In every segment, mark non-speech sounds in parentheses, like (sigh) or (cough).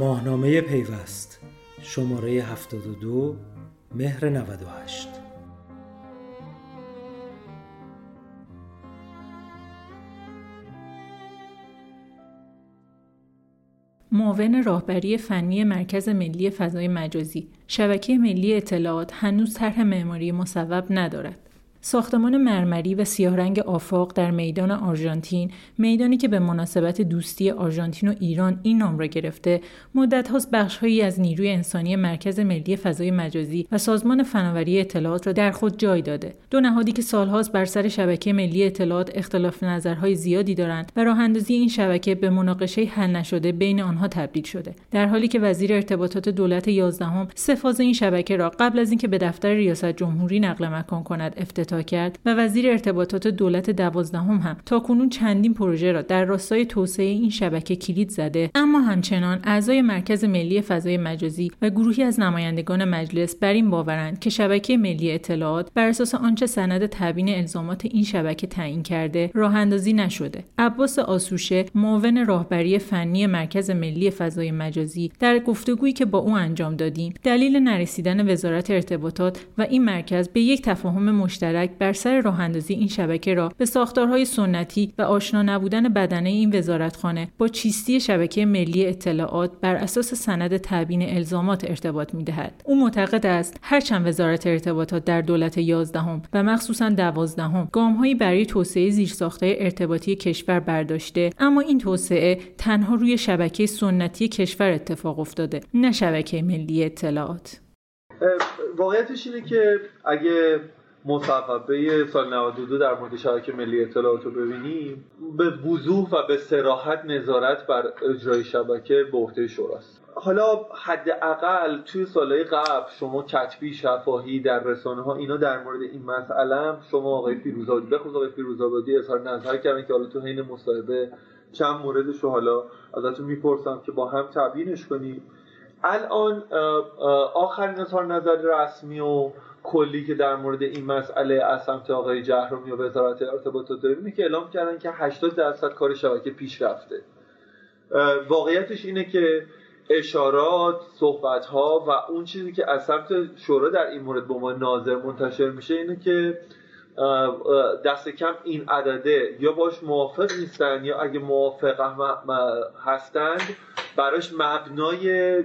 ماهنامه پیوست شماره 72 مهر 98 معاون راهبری فنی مرکز ملی فضای مجازی. شبکه ملی اطلاعات هنوز طرح معماری مصوب ندارد. ساختمان مرمری و سیاه رنگ آفاق در میدان آرژانتین میدانی که به مناسبت دوستی آرژانتین و ایران این نام را گرفته مدت هاست بخشهایی از نیروی انسانی مرکز ملی فضای مجازی و سازمان فناوری اطلاعات را در خود جای داده. دو نهادی که سالهاست بر سر شبکه ملی اطلاعات اختلاف نظرهای زیادی دارند و راه اندازی این شبکه به مناقشه حل نشده بین آنها تبدیل شده. در حالی که وزیر ارتباطات دولت یازدهم سه این شبکه را قبل از اینکه به دفتر ریاست جمهوری نقل مکان کند افتتاح کرد و وزیر ارتباطات دولت دوازدهم هم تا کنون چندین پروژه را در راستای توسعه این شبکه کلید زده. اما همچنان اعضای مرکز ملی فضای مجازی و گروهی از نمایندگان مجلس بر این باورند که شبکه ملی اطلاعات بر اساس آنچه سند تبیین الزامات این شبکه تعیین کرده راه اندازی نشده. عباس آسوشه معاون راهبری فنی مرکز ملی فضای مجازی در گفتگویی که با او انجام دادیم دلیل نرسیدن وزارت ارتباطات و این مرکز به یک تفاهم مشترک بر سر راه این شبکه را به ساختارهای سنتی و آشنا نبودن بدنه این وزارتخانه با چیستی شبکه ملی اطلاعات بر اساس سند تبیین الزامات ارتباط می‌دهد. او معتقد است هرچند وزارت ارتباطات در دولت یازدهم و مخصوصا دوازدهم گامهایی برای توسعه زیرساختهای ارتباطی کشور برداشته اما این توسعه تنها روی شبکه سنتی کشور اتفاق افتاده نه شبکه ملی اطلاعات. واقعیتش اینه که اگه مصوبه سال 92 در مورد شبکه ملی اطلاعات رو ببینیم به وضوح و به سراحت نظارت بر اجرای شبکه به عهده شوراست حالا حداقل توی سالهای قبل شما کتبی شفاهی در رسانه ها اینا در مورد این مسئله شما آقای فیروزآبادی بخصوص آقای فیروزآبادی اظهار نظر کردن که حالا تو حین مصاحبه چند موردش رو حالا ازتون می‌پرسم که با هم تبیینش کنیم. الان آخرین اظهار نظر رسمی و کلی که در مورد این مسئله از سمت آقای جهرومی و وزارت ارتباطات داریم اینه که اعلام کردن که 80 درصد کار شبکه پیش رفته. واقعیتش اینه که اشارات صحبت ها و اون چیزی که از سمت شورا در این مورد به عنوان ناظر منتشر میشه اینه که دست کم این عدده یا باش موافق نیستن یا اگه موافق هستند براش مبنای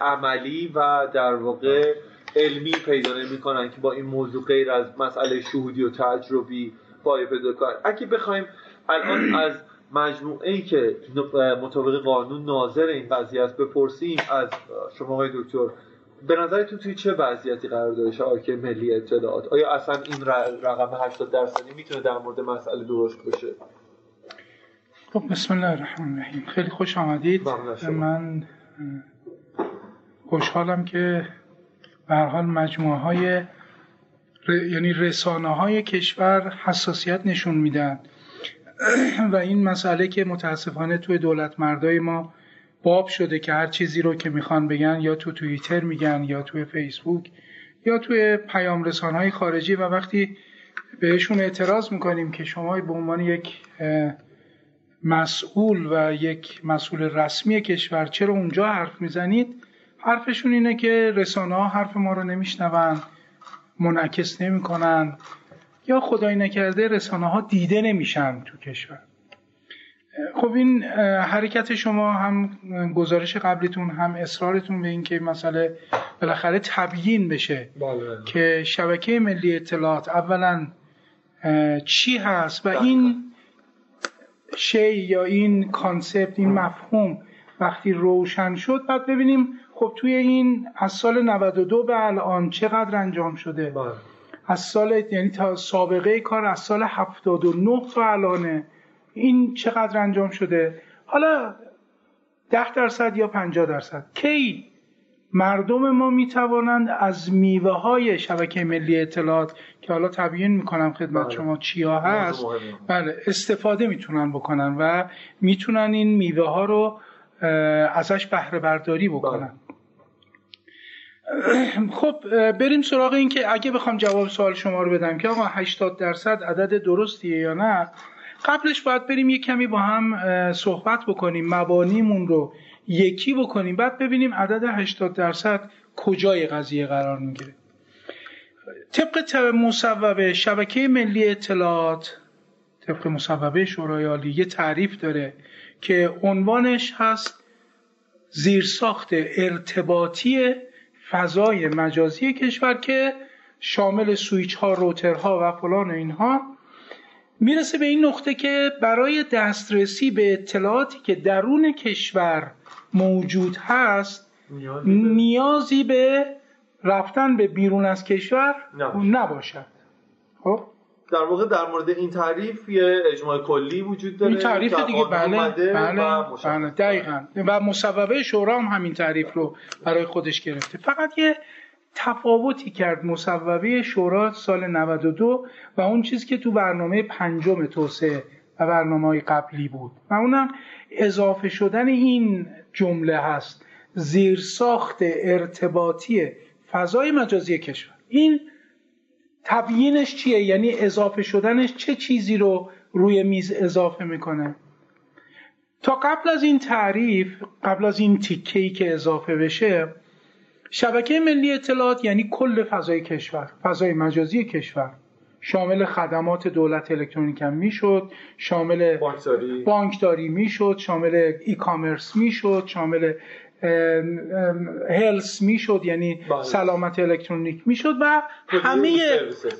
عملی و در واقع علمی پیدا نمی‌کنن که با این موضوع غیر از مسئله شهودی و تجربی پایه پیدا کنن اگه بخوایم الان (clears throat) از مجموعه ای که مطابق قانون ناظر این قضیه است بپرسیم از شما آقای دکتر به نظرتون توی چه وضعیتی قرار داره شبکه ملی اطلاعات؟ آیا اصلا این رقم 80 درصدی می‌تونه در مورد مسئله درست باشه؟ خب بسم الله الرحمن الرحیم. خیلی خوش آمدید. من خوشحالم که به حال مجموعه های یعنی رسانه های کشور حساسیت نشون میدن (clears throat) و این مسئله که متاسفانه توی دولت مردای ما باب شده که هر چیزی رو که می‌خوان بگن یا تو توییتر میگن یا توی فیسبوک یا توی پیام رسانه های خارجی و وقتی بهشون اعتراض می‌کنیم که شما به عنوان یک مسئول و یک مسئول رسمی کشور چرا اونجا حرف می‌زنید حرفشون اینه که رسانه ها حرف ما رو نمیشنون منعکس نمی‌کنن یا خدای نکرده رسانه ها دیده نمیشن تو کشور خب این حرکت شما هم گزارش قبلیتون هم اصرارتون به اینکه مسئله بالاخره تبیین بشه بله. که شبکه ملی اطلاعات اولا چی هست و این شی یا این کانسپت این مفهوم وقتی روشن شد بعد ببینیم خب توی این از سال 92 به الان چقدر انجام شده؟ بله. از سال یعنی تا سابقه کار از سال 79 تا الانه این چقدر انجام شده؟ حالا 10 درصد یا 50 درصد. کی مردم ما می توانند از میوه های شبکه ملی اطلاعات که حالا تبیین می‌کنم خدمت بله. شما چیا هست بله استفاده می‌تونن بکنن و می‌تونن این میوه ها رو ازش بهره برداری بکنن خب بریم سراغ این که اگه بخوام جواب سوال شما رو بدم که آقا 80 درصد عدد درستیه یا نه قبلش باید بریم یه کمی با هم صحبت بکنیم مبانیمون رو یکی بکنیم بعد ببینیم عدد 80 درصد کجای قضیه قرار می‌گیره. طبق مصوبه شبکه ملی اطلاعات طبق مصوبه شورای عالی یه تعریف داره که عنوانش هست زیرساخت ارتباطی فضای مجازی کشور که شامل سویچ ها روتر ها و فلان اینها می‌رسه به این نقطه که برای دسترسی به اطلاعاتی که درون کشور موجود هست نیازی به رفتن به بیرون از کشور نباشد. خب؟ در واقع در مورد این تعریف یه اجماع کلی وجود داره این تعریف دیگه بله بله, بله دقیقا. و مصوبه شورا هم همین تعریف رو برای خودش گرفته. فقط یه تفاوتی کرد مصوبه شورا سال 92 و اون چیزی که تو برنامه پنجم توسعه و برنامه های قبلی بود. و اونم اضافه شدن این جمله هست زیرساخت ارتباطی فضای مجازی کشور. این تبیینش چیه؟ یعنی اضافه شدنش چه چیزی رو روی میز اضافه می‌کنه؟ تا قبل از این تعریف قبل از این تیکه که اضافه بشه شبکه ملی اطلاعات یعنی کل فضای کشور فضای مجازی کشور شامل خدمات دولت الکترونیک هم می‌شد شامل بانکداری, بانکداری می‌شد شامل ای کامرس می‌شد شامل هلس می‌شد یعنی بله. سلامت الکترونیک می‌شد و همه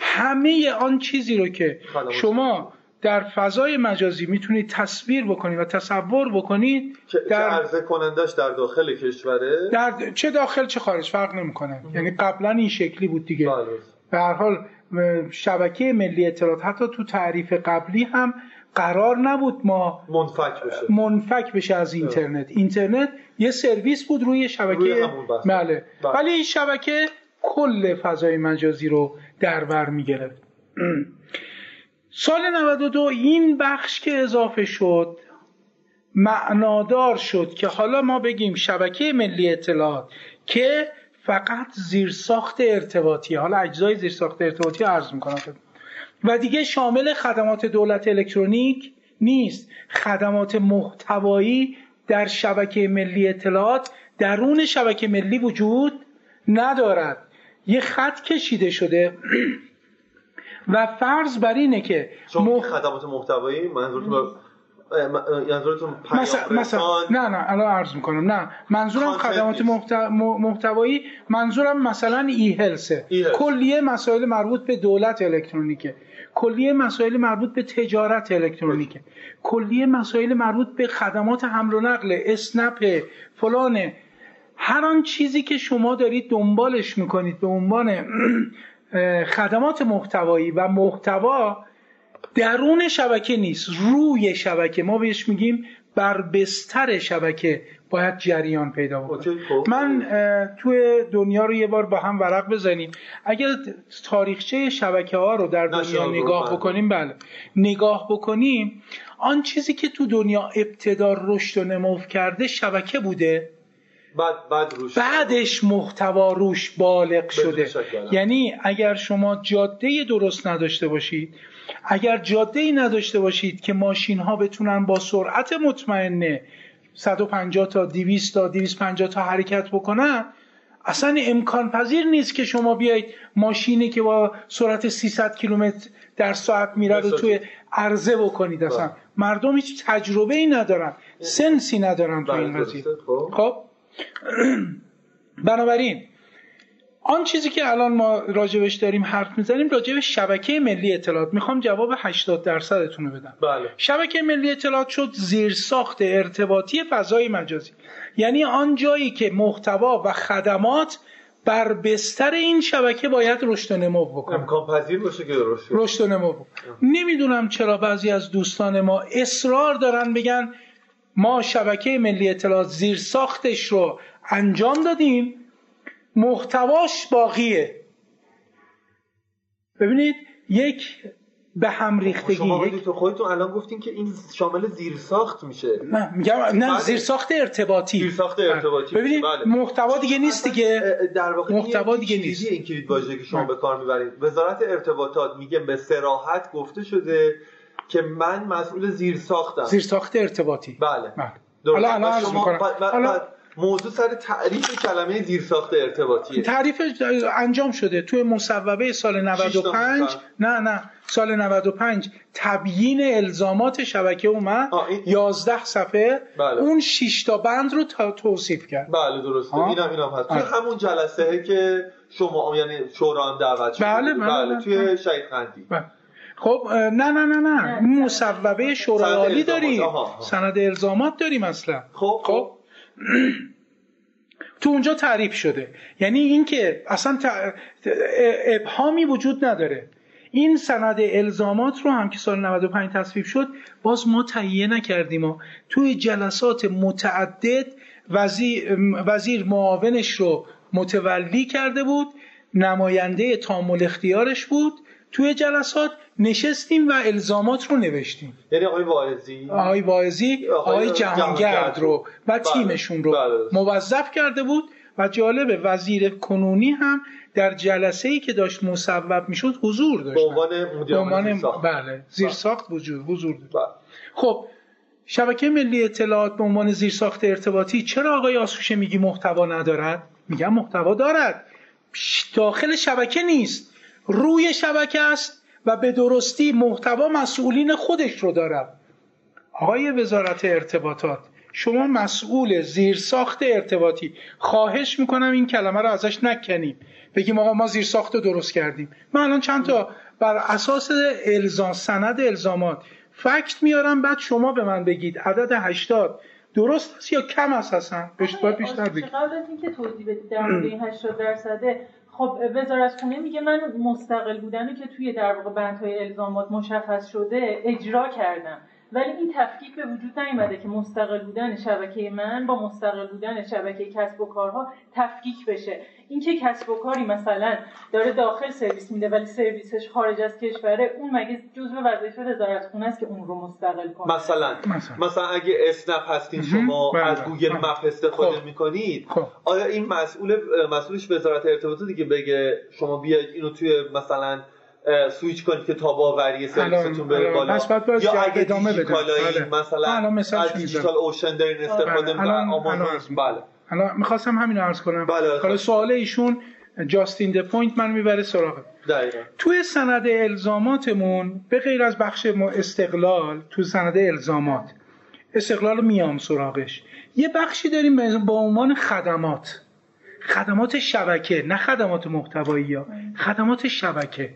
همه آن چیزی رو که شما. در فضای مجازی می‌تونید تصویر بکنید و تصور بکنید در عرضه کنندش در داخل کشوره؟ در چه داخل چه خارج فرق نمی‌کنه. یعنی قبلا این شکلی بود دیگه. بله. به هر حال شبکه ملی اطلاعات حتی تو تعریف قبلی هم قرار نبود ما منفک بشه. منفک بشه از اینترنت. اینترنت یه سرویس بود روی شبکه بله. بله. ولی این شبکه کل فضای مجازی رو در بر می‌گرفت. سال 92 این بخش که اضافه شد معنادار شد که حالا ما بگیم شبکه ملی اطلاعات که فقط زیرساخت ارتباطی حالا اجزای زیرساخت ارتباطی عرض می‌کنم و دیگه شامل خدمات دولت الکترونیک نیست. خدمات محتوایی در شبکه ملی اطلاعات درون شبکه ملی وجود ندارد. یه خط کشیده شده. (clears throat) و فرض بر اینه که شما خدمات محتوایی؟ منظورتون منظورتون مثلا, مثلا نه نه الان عرض می‌کنم. نه. منظورم خدمات محتوایی منظورم مثلا ای هلسه کلیه مسائل مربوط به دولت الکترونیکه. کلیه مسائل مربوط به تجارت الکترونیکه. کلیه مسائل مربوط به خدمات حمل و نقل اسنپ فلانه هر آن چیزی که شما دارید دنبالش می‌کنید به عنوان (clears throat) خدمات محتوایی و محتوا درون شبکه نیست روی شبکه. ما بهش میگیم بر بستر شبکه. باید جریان پیدا بکنه خب. من توی دنیا رو یه بار با هم ورق بزنیم. اگر تاریخچه شبکه ها رو در دنیا نگاه بکنیم بله. نگاه بکنیم آن چیزی که تو دنیا ابتدا رشد و نمو کرده شبکه بوده. بعد بعد روش بعدش محتوا روش بالغ شده. یعنی اگر شما جاده درست نداشته باشید اگر جاده ای نداشته باشید که ماشین ها بتونن با سرعت مطمئنه 150 تا 200 تا 250 تا حرکت بکنن اصلا امکان پذیر نیست که شما بیایید ماشینی که با سرعت 300 کیلومتر در ساعت میره رو توی عرضه بکنید اصلا. بله. مردم هیچ تجربه ای ندارن سنسی ندارن تو این بله، قضیه. خب, خب؟ (clears throat) بنابراین آن چیزی که الان ما راجبش داریم حرف می‌زنیم راجب شبکه ملی اطلاعات. می‌خوام جواب 80 درصدتون رو بدم. بله. شبکه ملی اطلاعات شد زیر ساخت ارتباطی فضای مجازی. یعنی آن جایی که محتوا و خدمات بر بستر این شبکه باید رشد و نمو بکنه. امکان پذیر باشه که رشد رشد و نمو بکنه. نمی‌دونم چرا بعضی از دوستان ما اصرار دارن بگن ما شبکه ملی اطلاعات زیر ساختش رو انجام دادیم. محتواش باقیه. ببینید یک به هم ریختگی شما یک... خودتون الان گفتین که این شامل زیرساخت میشه. نه میگم نه بله. زیرساخت ارتباطی. زیرساخت ارتباطی. ببینید بله. محتوا دیگه نیست دیگه. در واقع محتوا دیگه نیست. این کلید واژه که شما به کار می‌برید. وزارت ارتباطات میگه به صراحت گفته شده که من مسئول زیرساختم. زیرساخت ارتباطی. بله, بله. حالا الان عرض می‌کنم. حالا موضوع سر تعریف کلمه زیرساخت ارتباطی تعریف انجام شده توی مصوبه سال 95 نه نه. سال 95 تبیین الزامات شبکه اومد. این... 11 صفحه. بله. اون 6 تا بند رو تا توصیف کرد. بله درسته. اینم اینم هست. توی همون جلسه که شما یعنی شورا دعوت شد بله بله, بله, بله. توی شهید قندی. بله. خب نه نه نه نه. مصوبه شورای عالی داریم سند الزامات داریم اصلا. خب. خب. (clears throat) تو اونجا تعریف شده. یعنی اینکه اصلا ابهامی وجود نداره. این سند الزامات رو هم که سال 95 تصویب شد باز ما تهیه نکردیم و توی جلسات متعدد وزیر, وزیر معاونش رو متولی کرده بود نماینده تامل اختیارش بود. توی جلسات نشستیم و الزامات رو نوشتیم. یعنی آقای واعظی؟ آقای واعظی آقای جهانگرد رو و بله. تیمشون رو بله. موظف کرده بود و جالب وزیر کنونی هم در جلسه ای که داشت مصوب می‌شد حضور داشت. به عنوان بله زیرساخت وجود حضور داشت. بله. خب شبکه ملی اطلاعات به عنوان زیرساخت ارتباطی چرا آقای آسوشه میگی محتوا ندارد؟ میگم محتوا دارد. داخل شبکه نیست. روی شبکه است و به درستی محتوا مسئولین خودش رو دارد آقای وزارت ارتباطات شما مسئول زیرساخت ارتباطی. خواهش می‌کنم این کلمه رو ازش نکنیم. بگیم آقا ما زیرساخت رو درست کردیم. من الان چند تا بر اساس الزام سند الزامات فکت میارم بعد شما به من بگید. عدد 80 درست است یا کم است اصلا؟ باید بیشتر بگید. قبل از اینکه توضیح بدید در مورد این 80 درصده خب وزارت خونه میگه من مستقل بودن که توی در واقع بندهای الزامات مشخص شده اجرا کردم. ولی این تفکیک به وجود نیومده که مستقل بودن شبکه من با مستقل بودن شبکه کسب و کارها تفکیک بشه اینکه کسب و کاری مثلا داره داخل سرویس میده ولی سرویسش خارج از کشوره اون مگه جزء وظایف وزارت خونه است که اون رو مستقل کنه مثلا مثلا, اگه اسنپ هستین شما بله. از گوگل بله. map استفاده خب. می‌کنید خب. آیا این مسئول مسئولش وزارت ارتباطات دیگه بگه شما بیاید اینو توی مثلا سویچ کنید که تاب‌آوری سرویستون بره بالا. یا اگه ادامه بده بله. مثلا از DigitalOcean دارین استفاده بله. حالا می‌خواستم همین عرض کنم. بله حالا سوال ایشون جاستین د پوینت من می‌بره سراغ. دقیقا. توی سند الزاماتمون به غیر از بخش استقلال تو سند الزامات استقلال میام سراغش. یه بخشی داریم با عنوان خدمات. خدمات شبکه نه خدمات محتوایی ها. خدمات شبکه.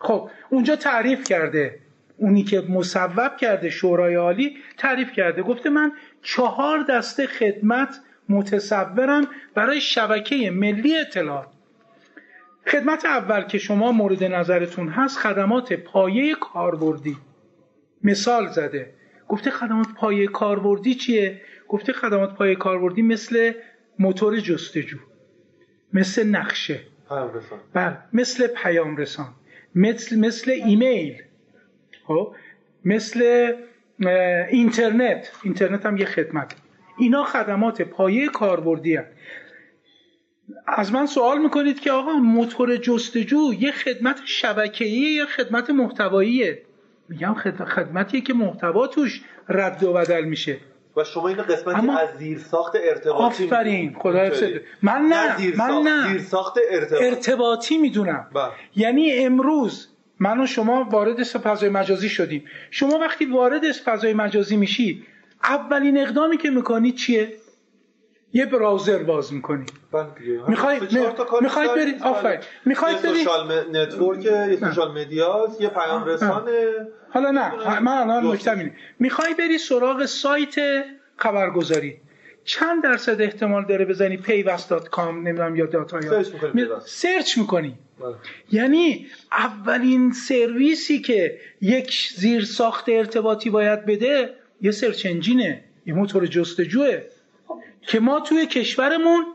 خب اونجا تعریف کرده. اونی که مصوب کرده شورای عالی تعریف کرده. گفته من چهار دسته خدمت متصورم برای شبکه ملی اطلاعات. خدمت اول که شما مورد نظرتون هست خدمات پایه کاربردی. مثال زده. گفته خدمات پایه کاربردی چیه؟ گفته خدمات پایه کاربردی مثل موتور جستجو مثل نقشه. بله مثل پیام رسان. مثل, مثل ایمیل. خب؟ مثل اینترنت. اینترنت هم یه خدمت. اینا خدمات پایه کاربردی هست. از من سوال می‌کنید که آقا موتور جستجو یه خدمت شبکه‌ای یا خدمت محتواییه؟ میگم خدمتیه که محتوا توش رد و بدل میشه. و شما این قسمتی اما از زیر ساخت ارتباطی آفرین خدا من نه من نه. زیر ساخت ارتباطی, ارتباطی می‌دونم. بله. یعنی امروز من و شما وارد فضای مجازی شدیم. شما وقتی وارد فضای مجازی میشی اولین اقدامی که می‌کنی چیه؟ یه browser باز می‌کنی. بله می‌خوای می‌خوای بری آفرین. می‌خوای بری social network یه social media ست یه پیام رسانه. حالا نه من الان نکته اینه. می‌خوای بری سراغ سایت خبرگزاری. چند درصد احتمال داره بزنی پیوست.com نمی‌دونم یا داتا یا search می‌کنی بله. یعنی اولین سرویسی که یک زیر ساخت ارتباطی باید بده یه search engine ه. یه موتور جستجوه. که ما توی کشورمون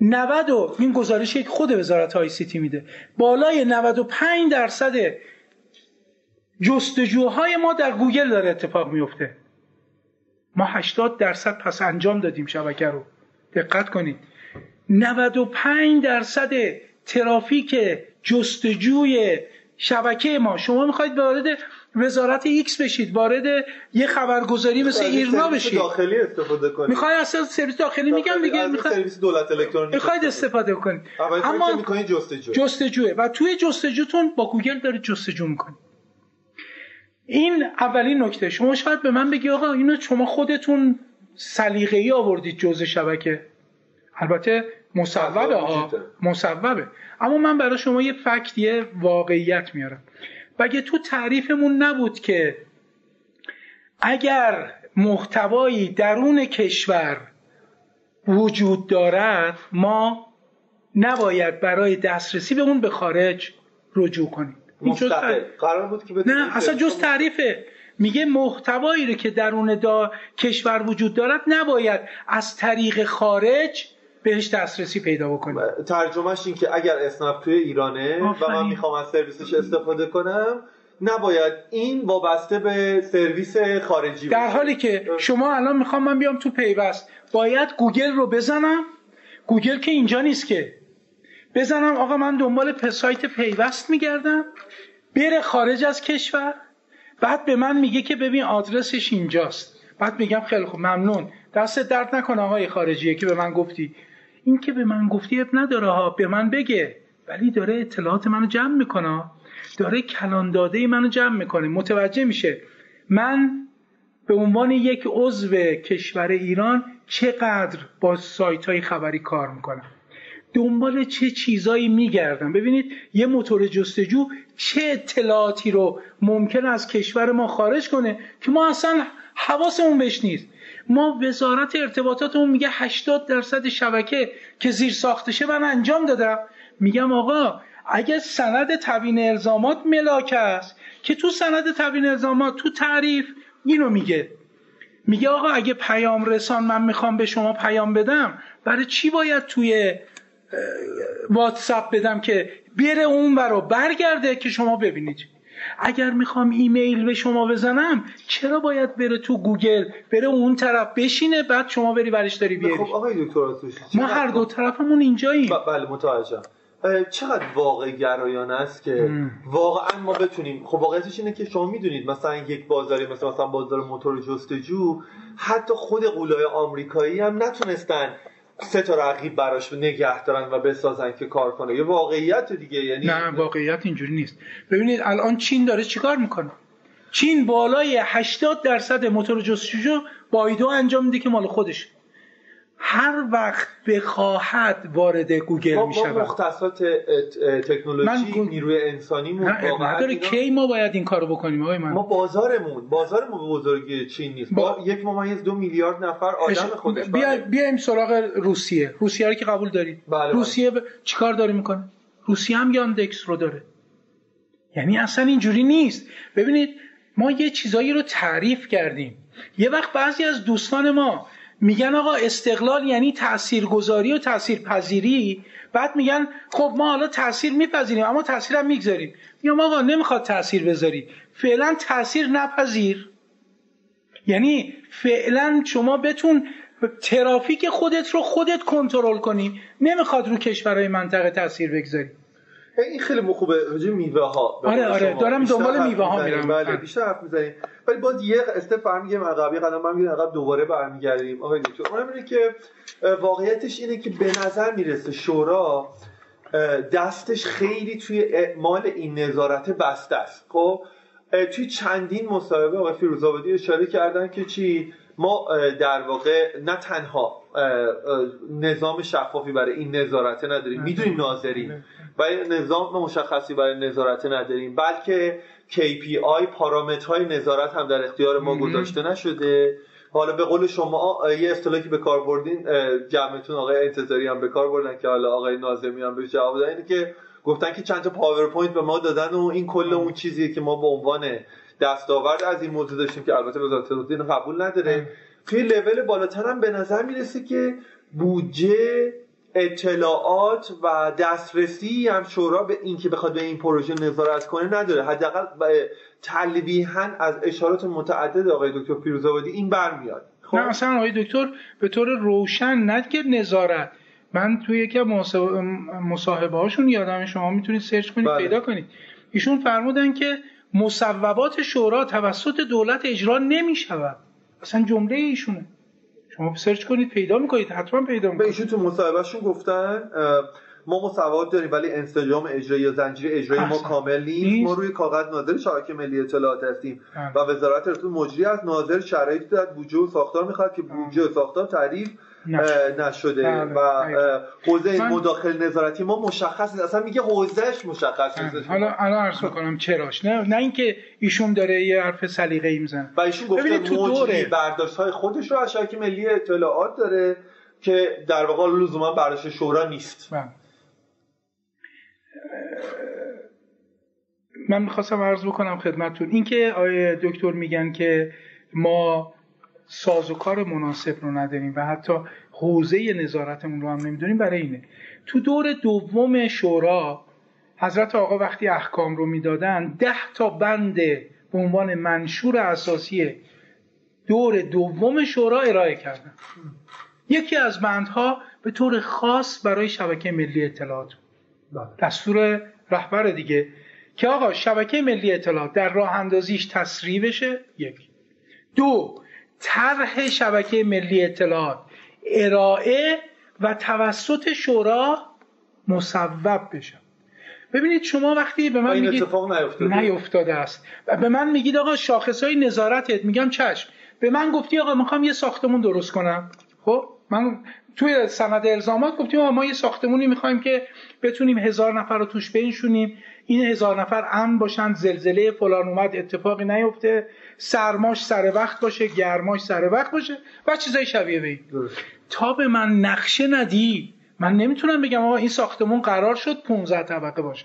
90 و این گزارش یک خود وزارت ICT میده. بالای 95 درصد جستجوهای ما در گوگل داره اتفاق میفته. ما 80 درصد پس انجام دادیم شبکه رو. دقت کنید. 95 درصد ترافیک جستجوی شبکه ما. شما می‌خواید وارد وزارت X بشید وارد یه خبرگزاری مثل ایرنا بشید. داخلی استفاده کنید می‌خوای اصلا سرویس داخلی میگم دیگه می‌خوای سرویس دولت الکترونیک می‌خواید استفاده کنید. اما می‌کنید جستجو. جستجوه. و توی جستجوتون با گوگل دارید جستجو می‌کنید. این اولین نکته. شما شاید به من بگی آقا اینو شما خودتون سلیقه‌ای آوردید جزء شبکه. البته مصوبه ها مصوبه. اما من برای شما یه فکت یه واقعیت میارم. بگه تو تعریفمون نبود که اگر محتوایی درون کشور وجود دارد ما نباید برای دسترسی به اون به خارج رجوع کنیم؟ مستقل. قرار بود که نه اصلا جز تعریفه. میگه محتوایی رو که درون دا کشور وجود دارد نباید از طریق خارج بهش دسترسی پیدا بکنیم ترجمهش این که اگر اسنپ توی ایرانه و من می‌خوام از سرویسش استفاده کنم نباید. این وابسته به سرویس خارجی در حالی که شما الان می‌خوام من بیام تو پیوست. باید گوگل رو بزنم. گوگل که اینجا نیست که. بزنم آقا من دنبال سایت پیوست میگردم. بره خارج از کشور. بعد به من میگه که ببین آدرسش اینجاست. بعد میگم خیلی خوب ممنون. دست درد نکن آقای خارجیه که به من گفتی. این که به من گفتی اب نداره ها به من بگه. ولی داره اطلاعات منو جمع می‌کنه. داره کلان داده منو جمع می‌کنه. متوجه میشه. من به عنوان یک عضو کشور ایران چقدر با سایت های خبری کار می‌کنم. دنبال چه چیزایی میگردم؟ ببینید یه موتور جستجو چه اطلاعاتی رو ممکن از کشور ما خارج کنه که ما اصلا حواسمون بهش نیست. ما وزارت ارتباطاتمون میگه 80 درصد شبکه که زیر ساختشه من انجام دادم. میگم آقا اگه سند تبیین الزامات ملاک است که تو سند تبیین الزامات تو تعریف اینو میگه. میگه آقا اگه پیام رسان من می‌خوام به شما پیام بدم برای چی باید توی واتساپ بدم که بره اون رو برگرده که شما ببینید؟ اگر می‌خوام ایمیل به شما بزنم چرا باید بره تو گوگل؟ بره اون طرف بشینه بعد شما بری برش داری بیاری. خب آقای دکتر ما هر دو طرفمون اینجاییم. بله متوجهم. چقدر واقع گرایانه است که واقعا ما بتونیم خب واقعیتش اینه که شما می‌دونید مثلا یک بازاری مثل مثلا بازار موتور جستجو حتی خود غولای آمریکایی هم نتونستن سه تا رقیب براش نگه دارن و بسازن که کار کنه. یه واقعیت دیگه یعنی نه واقعیت اینجوری نیست. ببینید الان چین داره چیکار می‌کنه؟ چین بالای 80 درصد موتور جستجو با ایدو انجام میده که مال خودش هر وقت بخواهد وارد گوگل می شود مختصات تکنولوژی نیروی انسانی نداره کی ما باید این کارو بکنیم؟ آقای من. ما بازارمون بازارمون به بزرگی چین نیست. با یک ممیز دو میلیارد نفر آدم خودش. بیا بیایم سراغ روسیه. روسیه رو که قبول دارید بله, بله. روسیه ب... چیکار داره می‌کنه؟ روسیه هم یاندکس رو داره. یعنی اصلا اینجوری نیست. ببینید ما یه چیزایی رو تعریف کردیم. یه وقت بعضی از دوستان ما میگن آقا استقلال یعنی تاثیرگذاری و تاثیرپذیری بعد میگن خب ما حالا تاثیر میپذیریم اما تاثیر هم می‌گذاریم. میگم آقا نمی‌خواد تاثیر بذاری. فعلا تاثیر نپذیر. یعنی فعلا شما بتون ترافیک خودت رو خودت کنترل کنی. نمی‌خواد رو کشورهای منطقه تاثیر بگذاری. این خیلی خوبه. راجع میوه ها آره آره. دارم دنبال میوه ها میرم. بله بیشتر حرف می‌زنیم ولی باز یه استپ برمیگردیم عقب. یه قدم برمیگردیم عقب دوباره برمیگردیم. آقای دکتر اونم اینه که واقعیتش اینه که به نظر می‌رسه شورا دستش خیلی توی اعمال این نظارت بسته است. خب توی چندین مصاحبه آقای فیروزآبادی اشاره کردن که چی؟ ما در واقع نه تنها نظام شفافی برای این نظارت نداریم. می‌دونیم ناظرین و نظام مشخصی برای نظارت نداریم بلکه KPI پارامترهای نظارت هم در اختیار ما گذاشته نشده. حالا به قول شما یه اصطلاحی به کار بردین جمعتون آقای انتظاری هم به کار بردن که حالا آقای ناظمی هم بهش جواب دادن که گفتن که چند تا پاورپوینت به ما دادن و این کل اون چیزیه که ما به عنوان دستاورد از این موضوع داشتیم که البته وزارت قبول نداره. توی لول بالاتر هم به نظر می‌رسه که بودجه اطلاعات و دسترسی هم شورا به اینکه بخواد به این پروژه نظارت کنه نداره. حداقل تلویحا از اشارات متعدد آقای دکتر پیروزآبادی این برمیاد خب؟ نه اصلا آقای دکتر به طور روشن نگه نظارت. من توی یکی مصاحبه هاشون یادم شما می‌تونید سرچ کنید بله. پیدا کنید. ایشون فرمودن که مصوبات شورا توسط دولت اجرا نمی شود اصلا جمله ایشونه. شما سرچ کنید پیدا می‌کنید حتما پیدا به می‌کنید ایشون تو مصاحبهشون گفتن ما مصوبات داریم ولی انسجام اجرایی یا زنجیره اجرایی ما. کامل نیست. ما روی کاغذ ناظر شبکه ملی اطلاعات هستیم بله. و وزارت ارتباط مجری از ناظر شرایطی دارد بودجه و ساختار می‌خواد که بودجه و ساختار تعریف نشده. بله. و حوزه من- مداخل نظارتی ما مشخص نیست اصلا میگه حوزهش مشخص نیست حالا الان عرض می‌کنم چراش نه نه اینکه ایشون داره یه حرف سلیقه‌ای می‌زنه و ایشون گفته دوره. برداشت های خودش رو از شبکه ملی اطلاعات داره که در واقع لزوما برداشت شورا نیست بله. من می‌خواستم عرض بکنم خدمتتون اینکه آیه دکتر میگن که ما سازوکار مناسب رو نداریم و حتی حوزه نظارتمون رو هم نمی‌دونیم. برای اینه. تو دور دوم شورا حضرت آقا وقتی احکام رو می‌دادن ده تا بند به عنوان منشور اساسی دور دوم شورا ارائه کردن. یکی از بندها به طور خاص برای شبکه ملی اطلاعات بود. دستور رهبر دیگه. که آقا شبکه ملی اطلاعات در راه اندازیش تسریع بشه یک. دو طرح شبکه ملی اطلاعات ارائه و توسط شورا مصوب بشه. ببینید شما وقتی به من این میگید اتفاق نیفتاده. نیفتاده است. و به من میگید آقا شاخص های نظارتت میگم چشم. به من گفتی آقا می‌خوام یه ساختمون درست کنم. خب؟ من توی سند الزامات گفتیم ما یه ساختمونی می‌خوایم که بتونیم هزار نفر رو توش بنشونیم. این هزار نفر امن باشن زلزله فلان اومد اتفاقی نیفته سرماش سر وقت باشه گرماش سر وقت باشه و چیزای شبیه به این. تا به من نقشه ندی من نمی‌تونم بگم آقا این ساختمون قرار شد 15 طبقه باشه.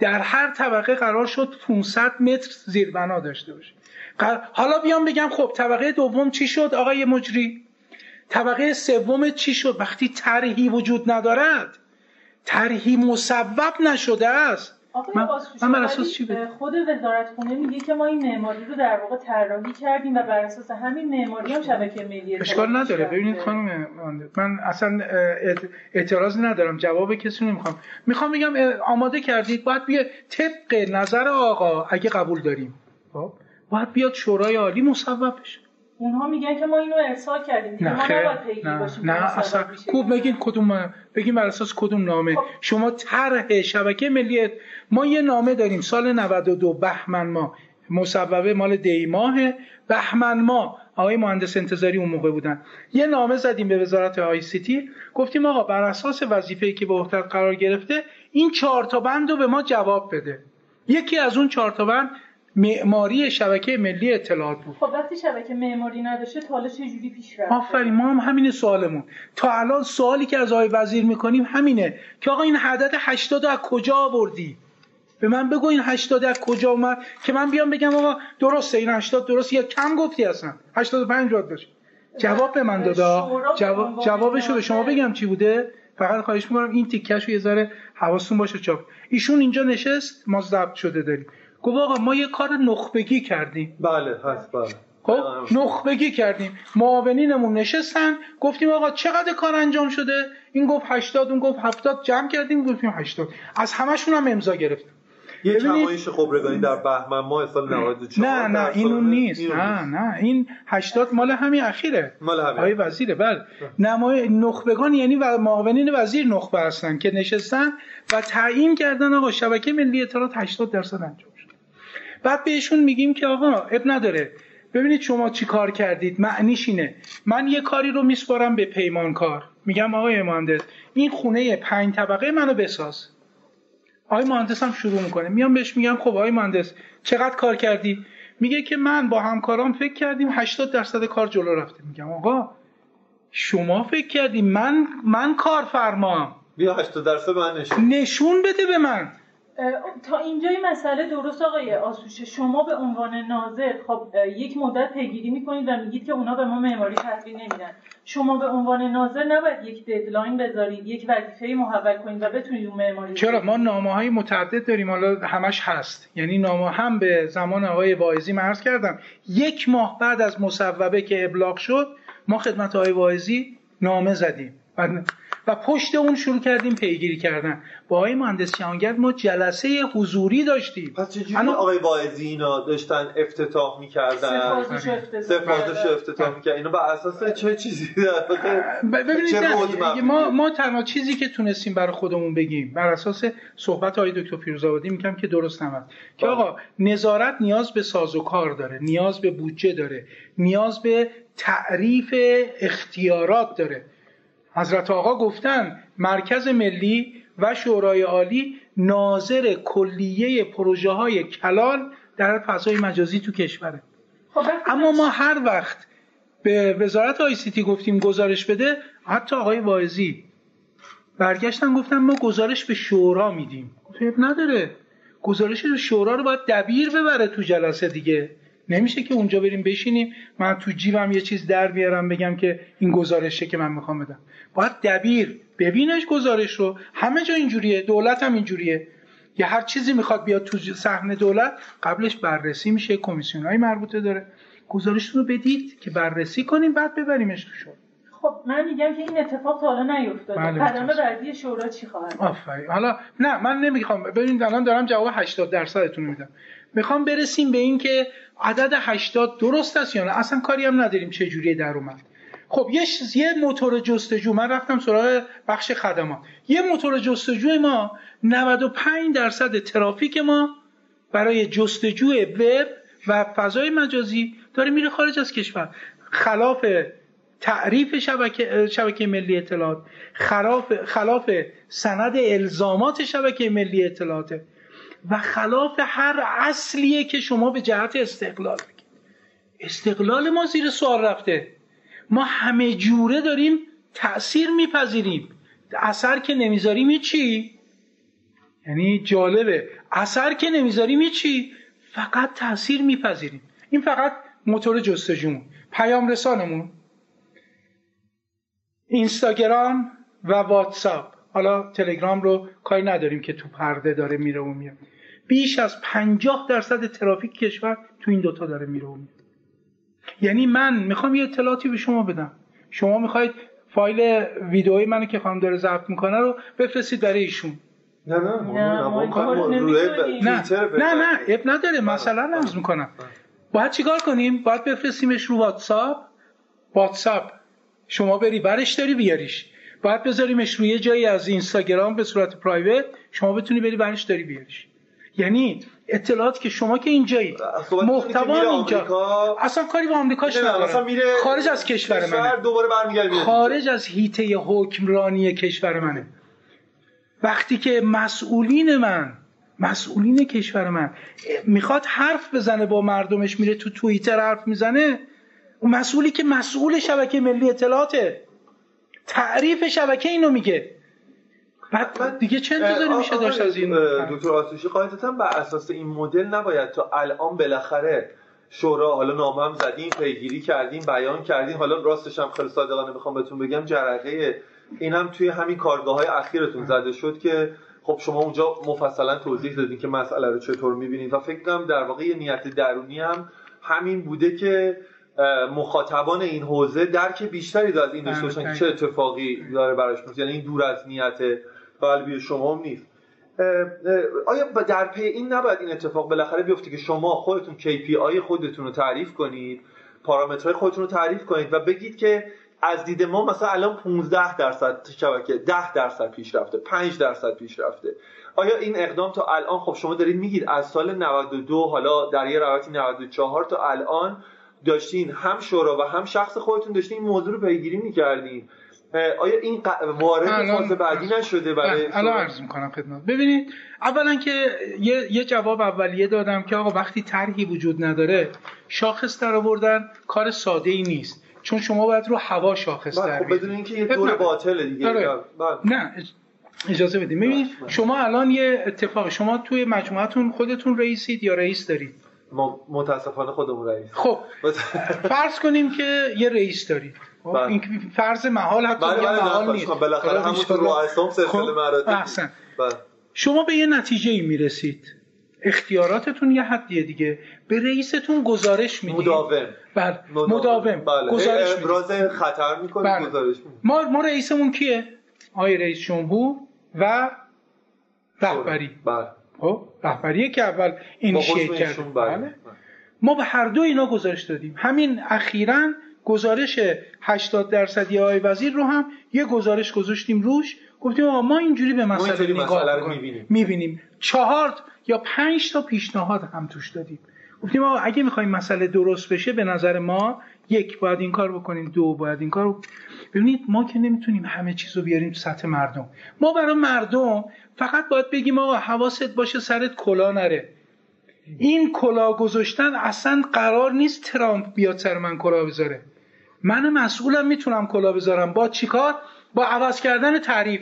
در هر طبقه قرار شد 500 متر زیربنا داشته باشه. قر- حالا بیام بگم خب طبقه دوم چی شد آقای مجری؟ طبقه سوم چی شد؟ وقتی طرحی وجود ندارد طرحی مصوب نشده است. من- بر اساس چی؟ خود وزارت خونه میگه که ما این معماری رو در واقع طراحی کردیم و بر اساس همین معماری هم شبکه ملی اشکال نداره. ببینید خانم من اصلا اعت- اعتراضی ندارم. جواب کسی نمی‌خوام. می‌خوام بگم آماده کردید باید بیاد طبق نظر آقا اگه قبول داریم. خب؟ باید بیاد شورای عالی مصوب بشه اونها میگن که ما اینو ارسال کردیم نه ما نباید پیگیر نه باشیم نه اصلا خوب بگین. کدوم بگین بر اساس کدوم نامه. خب. شما طرح شبکه ملی ما یه نامه داریم. سال 92 بهمن ماه. مصوبه مال دی ماه بهمن ماه. آقای مهندس انتظاری اون موقع بودن. یه نامه زدیم به وزارت آی سی تی. گفتیم آقا بر اساس وظیفه‌ای که به عهده قرار گرفته این چهار تا بند رو به ما جواب بده. یکی از اون چهار تا بند معماری شبکه ملی اطلاعات بود. خب وقتی شبکه معماری نداشته تا حالا چه جوری پیش رفته؟ آفرین ما هم همین سوالمون. تا الان سوالی که از آقای وزیر می‌کنیم همینه که آقا این عدد 80 از کجا آوردی؟ به من بگو این 80 از کجا اومد که من بیام بگم آقا درسته این 80 درست یا کم گفتی اصلا؟ 85 باید باشه. جواب به من دادا. جواب جوابشو به شما. بگم چی بوده؟ فقط خواهش می‌کنم این تیکش رو یه ذره حواستون باشه چاپ. ایشون اینجا نشست ما ضبط شده داریم. گفت آقا ما یه کار نخبگی کردیم. بله هست بله. خب نخبگی کردیم. معاونینمون نشستن گفتیم آقا چقدر کار انجام شده؟ این گفت 80 اون گفت 70 جمع کردیم گفتیم 80 از همشون هم امضا گرفتیم یه نمایش خبرگانی در بهمن ماه سال 94 نه نه این سال- اون نیست. نه نه این 80 مال همین اخیره. مال همین. آقای وزیره بله. نمای نخبگان یعنی و معاونین وزیر نخبه هستن که نشستن و تعیین کردن آقا شبکه ملی اطلاعات 80 درصد انجام. بعد بهشون میگیم که آقا اب نداره. ببینید شما چی کار کردید. معنیش اینه. من یه کاری رو میسپارم به پیمانکار. میگم آقای مهندس این خونه پنج طبقه منو بساز. آقای مهندس هم شروع می‌کنه. میام بهش میگم خب آقای مهندس چقدر کار کردی؟ میگه که من با همکارام فکر کردیم 80 درصد کار جلو رفته. میگم آقا شما فکر کردی من من کارفرمام بیا 80 درصد من نشون. نشون بده به من. تا اینجای مسئله درست آقای آسوشه شما به عنوان ناظر خب یک مدت پیگیری می‌کنید و میگید که اونا به ما معماری تحویل نمیدن. شما به عنوان ناظر نباید یک ددلاین بذارید یک وظیفه محول کنید و بتونید اون معماری چرا؟ ما نامه های متعدد داریم حالا همش هست. یعنی نامه هم به زمان آقای واعظی مرز کردم. یک ماه بعد از مصوبه که ابلاغ شد ما خدمت آقای واعظی نامه زدیم. و پشت اون شروع کردیم پیگیری کردن. با آقای مهندس جهانگرد ما جلسه حضوری داشتیم. پس چجوری انا... آقای واعظی اینا داشتن افتتاح می‌کردن؟ سفارش افتتاح می‌کردن. اینا بر اساس چه چیزی؟ ببینید ما ما تنها چیزی که تونستیم برای خودمون بگیم بر اساس صحبت آقای دکتر پیروزآبادی میگم که درست نمد که بله. آقا نظارت نیاز به سازوکار داره نیاز به بودجه داره نیاز به تعریف اختیارات داره. حضرت آقا گفتن مرکز ملی و شورای عالی ناظر کلیه پروژه های کلال در فضای مجازی تو کشوره. خب اما ما هر وقت به وزارت آی سی تی گفتیم گزارش بده حتی آقای واعظی برگشتن گفتن ما گزارش به شورا میدیم. نداره. گزارش شورا رو باید دبیر ببره تو جلسه دیگه. نمیشه که اونجا بریم بشینیم. من تو جیبم یه چیز در بیارم بگم که این گزارشه که من می‌خوام بدم. باید دبیر ببینش گزارش رو. همه جا اینجوریه دولت هم اینجوریه. یه هر چیزی می‌خواد بیاد تو صحنه دولت قبلش بررسی میشه کمیسیون های مربوطه داره. گزارش رو بدید که بررسی کنیم بعد ببریمش تو شورا. خب من میگم که این اتفاق تا حالا نیفتاده. بله قدم بعدی شورا چی خواهد؟ آفرین. حالا نه من نمی‌خوام. ببینید الان دارم جواب 80 درصدتون میدم. می‌خوام برسیم به این که عدد 80 درست است یا نه؟ اصلا کاری هم نداریم چه جوری در اومد. خب یه یه موتور جستجو من رفتم سراغ بخش خدمات. یه موتور جستجو ما 95 درصد ترافیک ما برای جستجو وب و فضای مجازی داره میره خارج از کشور. خلاف تعریف شبکه, شبکه ملی اطلاعات خلاف, خلاف سند الزامات شبکه ملی اطلاعات و خلاف هر اصلیه که شما به جهت استقلال بگید. استقلال ما زیر سوال رفته. ما همه جوره داریم تأثیر میپذیریم. اثر که نمی‌ذاریم چی؟ یعنی جالبه. اثر که نمی‌ذاریم چی؟ فقط تاثیر میپذیریم. این فقط موتور جستجومون پیام رسانمون. اینستاگرام و واتساپ. حالا تلگرام رو کاری نداریم که تو پرده داره میره و میاد. بیش از 50 درصد ترافیک کشور تو این دوتا داره میره و میاد یعنی من می‌خوام یه اطلاعاتی به شما بدم. شما می‌خواید فایل ویدئوی منو که خانم داره ضبط می‌کنه رو بفرستید برای ایشون. نه نه نه نه نه اب نداره مثلا عرض می‌کنم. باید چیکار کنیم؟ باید بفرستیمش رو واتساپ. واتساپ. شما بری برش داری بیاریش. باید بذاریمش روی یه جایی از اینستاگرام به صورت پرایوت. شما بتونی بری برش داری بیاریش. یعنی اطلاعات که شما که اینجایی. محتوا اینجا. اصلا کاری با آمریکاش نداره خارج از کشور منه. دوباره برمیگرده خارج از هیته حکمرانی کشور منه. وقتی که مسئولین من مسئولین کشور من می‌خواد حرف بزنه با مردمش میره تو توییتر حرف می‌زنه اون مسئولی که مسئول شبکه ملی اطلاعاته. تعریف شبکه اینو میگه. بعد دیگه چه انتظاری میشه داشت از این دکتر آسوشی قاعدتا بر اساس این مدل نباید تا الان بالاخره شورا حالا نامه هم زدیم پیگیری کردیم بیان کردیم. حالا راستش هم خیلی صادقانه بخوام بهتون بگم جرقه این هم توی همین کارگاه های اخیرتون زده شد که خب شما اونجا مفصلا توضیح دادین که مسئله رو چطور می‌بینید و فکر کنم در واقع یه نیت درونی هم همین بوده که مخاطبان این حوزه درک بیشتری از این داشته باشن که چه اتفاقی داره براش میفته یعنی این دور از نیت قلبی شما هم نیست. آیا در پی این نباید این اتفاق بالاخره بیفته که شما خودتون KPI خودتون رو تعریف کنید پارامترهای خودتون رو تعریف کنید و بگید که از دید ما مثلا الان 15 درصد شبکه 10 درصد پیش رفته 5 درصد پیش رفته. آیا این اقدام تا الان خب شما دارید میگید از سال 92 حالا در یه روایتی 94 تا الان داشتین هم شورا و هم شخص خودتون داشتین این موضوع رو پیگیری می‌کردین. آیا این وارد فاز بعدی نشده برای الان عرض می‌کنم خدمت ببینید اولا که یه،, یه جواب اولیه دادم که آقا وقتی طرحی وجود نداره شاخص در آوردن کار ساده ای نیست. چون شما باید رو هوا شاخص در خب بدون اینکه یه دور باطله دیگه نه اجازه بدید. ببینید شما الان یه اتفاق شما توی مجموعتون خودتون رئیسید یا رئیس دارید؟ ما متاسفانه خودمون رئیس. خب (laughs) فرض کنیم که یه رئیس دارید. بله. این فرض محال حتی بله بله محال نیست. بالاخره خب، همون تو رؤسام سلسله خب، مراتب. بله. شما به یه نتیجه ای می‌رسید. اختیاراتتون یه حدیه دیگه. به رئیستون گزارش می‌دید. مداوم. بله. مداوم. بله. گزارش ابراز خطر می‌کنه بله. گزارش می‌دید. ما ما رئیسمون کیه؟ آقای رئیس جمهور و رهبری. بله. خب رهبریه که اول حکم کرد بله. بله. ما به هر دو اینا گزارش دادیم. همین اخیرا گزارش 80 درصدی آقای وزیر رو هم یه گزارش گذاشتیم روش. گفتیم آقا ما اینجوری به مسئله نگاه رو. می‌بینیم. می‌بینیم. چهار یا پنج تا پیشنهاد هم توش دادیم. گفتیم آقا اگه می‌خوایم مسئله درست بشه به نظر ما یک باید این کار بکنیم. دو باید این کار ببینید ما که نمی‌تونیم همه چیز رو بیاریم تو سطح مردم. ما برای مردم فقط باید بگیم آقا حواست باشه سرت کلا نره. این کلا گذاشتن اصلا قرار نیست ترامپ بیاد سر من کلا بذاره. من مسئولم می‌تونم کلا بذارم. با چیکار با عوض کردن تعریف.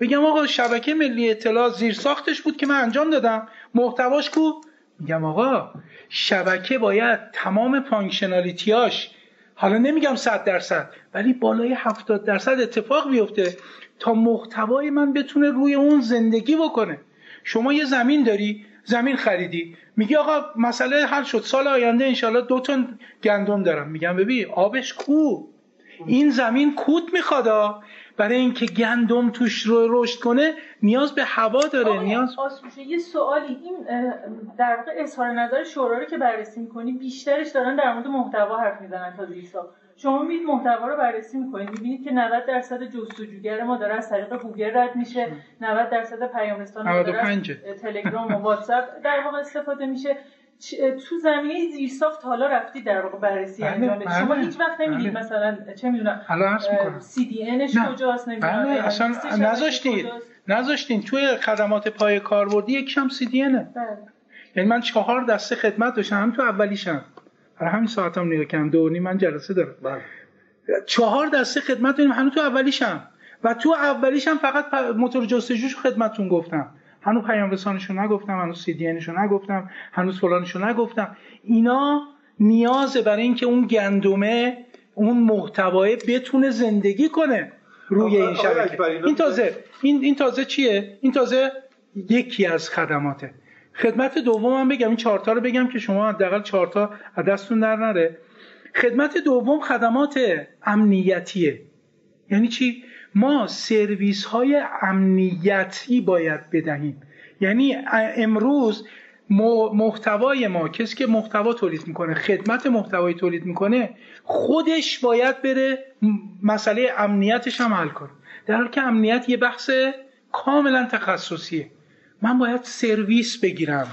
بگم آقا شبکه ملی اطلاع زیر ساختش بود که من انجام دادم. محتواش کو؟ میگم آقا شبکه باید تمام functionality اش حالا نمیگم 100 درصد ولی بالای 70 درصد اتفاق بیفته تا محتوای من بتونه روی اون زندگی بکنه. شما یه زمین داری زمین خریدی. میگی آقا مسئله حل شد. سال آینده انشالله دو تن گندم دارم. میگم ببین آبش کو این زمین کوت می‌خواد برای اینکه گندم توش رو رشد کنه نیاز به هوا داره. نیاز آسوشه یه سوالی. این در واقع اظهار نظر شورا رو که بررسی می‌کنی بیشترش دارن در مورد محتوا حرف می‌زنن تا شما می‌بینید محتوا رو بررسی می‌کنید می‌بینید که 90 درصد جستجوگر ما داره از طریق گوگل رد میشه 90 درصد پیام رسان ما داره از 95. تلگرام و واتساپ در واقع استفاده میشه تو زمینه زیرساخت حالا رفتید در واقع بررسی بله، انجام شما بله، هیچ وقت نمی‌دید بله. مثلا چه می‌دونم الان عرض می‌کنم سی دی انش. کجاست نمی‌دونم بله اصلا نذاشتید؟ نذاشتین توی خدمات پای کاربردی یکیشم سی دی بله. یعنی من چهار دسته خدمت داشتم هم تو اولیشم برای همین ساعتم نگاه کردم. دو من جلسه دارم. بله. چهار دسته خدمت داریم. هنوز تو اولیشم و تو اولیشم فقط موتور جستجوش خدمتتون گفتم. هنوز پیام رسانشو نگفتم هنوز سی دی نگفتم هنوز فلانشو نگفتم. اینا نیازه برای اینکه اون گندمه اون محتوای بتونه زندگی کنه روی این شبکه. این تازه این این تازه چیه؟ این تازه یکی از خدماته. خدمت دومم بگم این چهارتا رو بگم که شما حداقل چهارتا از دستتون در نره. خدمت دوم خدمات امنیتیه. یعنی چی؟ ما سرویس های امنیتی باید بدهیم. یعنی امروز محتوای ما کسی که محتوا تولید می‌کنه خدمت محتوایی تولید می‌کنه خودش باید بره مسئله امنیتش هم حل کنه. در حالی که امنیت یه بحث کاملا تخصصیه. من باید سرویس بگیرم.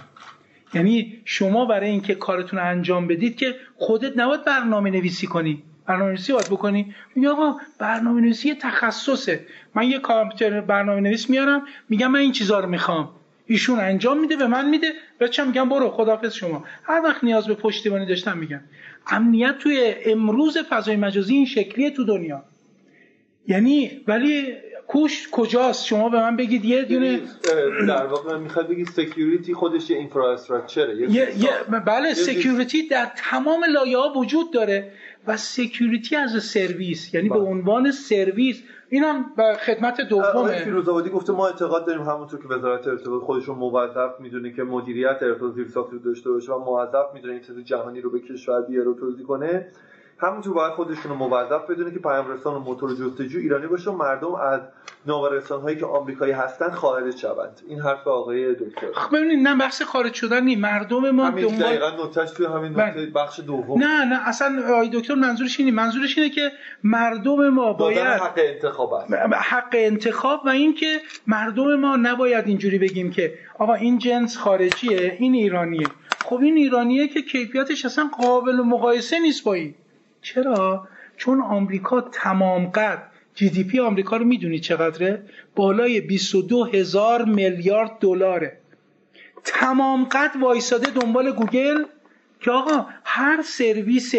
یعنی شما برای اینکه کارتون رو انجام بدید که خودت نباید برنامه نویسی کنی. برنامه نویسی باید بکنی. میگه آقا برنامه نویسی یه تخصصه. من یه کامپیوتر برنامه نویس میارم میگم من این چیزها رو می‌خوام. ایشون انجام میده به من میده. بچم میگم برو خدافظ شما. هر وقت نیاز به پشتیبانی داشتم میگم. امنیت توی امروز فضای مجازی این شکلیه تو دنیا. یعنی ولی کوش کجاست؟ شما به من بگید یه دونه یعنی، در واقع می‌خواد بگی security خودش یه infrastructure ه یه یه, بله security در تمام لایه ها وجود داره و security as service یعنی به بله. عنوان سرویس. اینم به خدمت دومه. فیروزآبادی گفته ما اعتقاد داریم همونطور که وزارت ارتباط خودشون موظف می‌دونه که مدیریت ارتباط زیرساختی رو داشته باشه و موظف می‌دونه اینترنت جهانی رو به کشور بیاره و توزیع کنه. همونطور باید خودشون رو موظف بدونه که پیام رسان و موتور جستجو ایرانی باشه و مردم از پیام رسان هایی که آمریکایی هستن خارج شوند. این حرف آقای دکتر. خب ببینید نه بحث خارج شدن نی مردم ما همین دنبال دقیقا نکتهش توی همین بله. نکته بخش دوم. نه نه اصلا آقای دکتر منظورش اینه. منظورش اینه که مردم ما باید حق انتخاب است. حق انتخاب و اینکه مردم ما نباید اینجوری بگیم که آقا این جنس خارجیه این ایرانیه. خب این ایرانیه که کیفیتش اصلا قابل مقایسه نیست با این. چرا؟ چون آمریکا تمام قد جی دی پی آمریکا رو می‌دونی چقدره؟ بالای 22 هزار میلیارد دلاره. تمام قد وایساده دنبال گوگل که آقا هر سرویس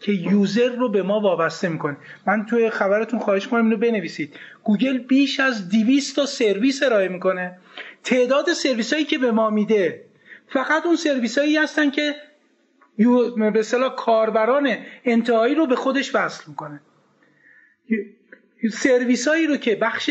که user رو به ما وابسته می‌کنه. من توی خبرتون خواهش کنم اینو بنویسید. گوگل بیش از 200 تا سرویس ارائه می‌کنه. تعداد سرویس هایی که به ما میده. فقط اون سرویس هایی هستن که به اصطلاح کاربران انتهایی رو به خودش وصل می‌کنه. سرویس هایی رو که بخش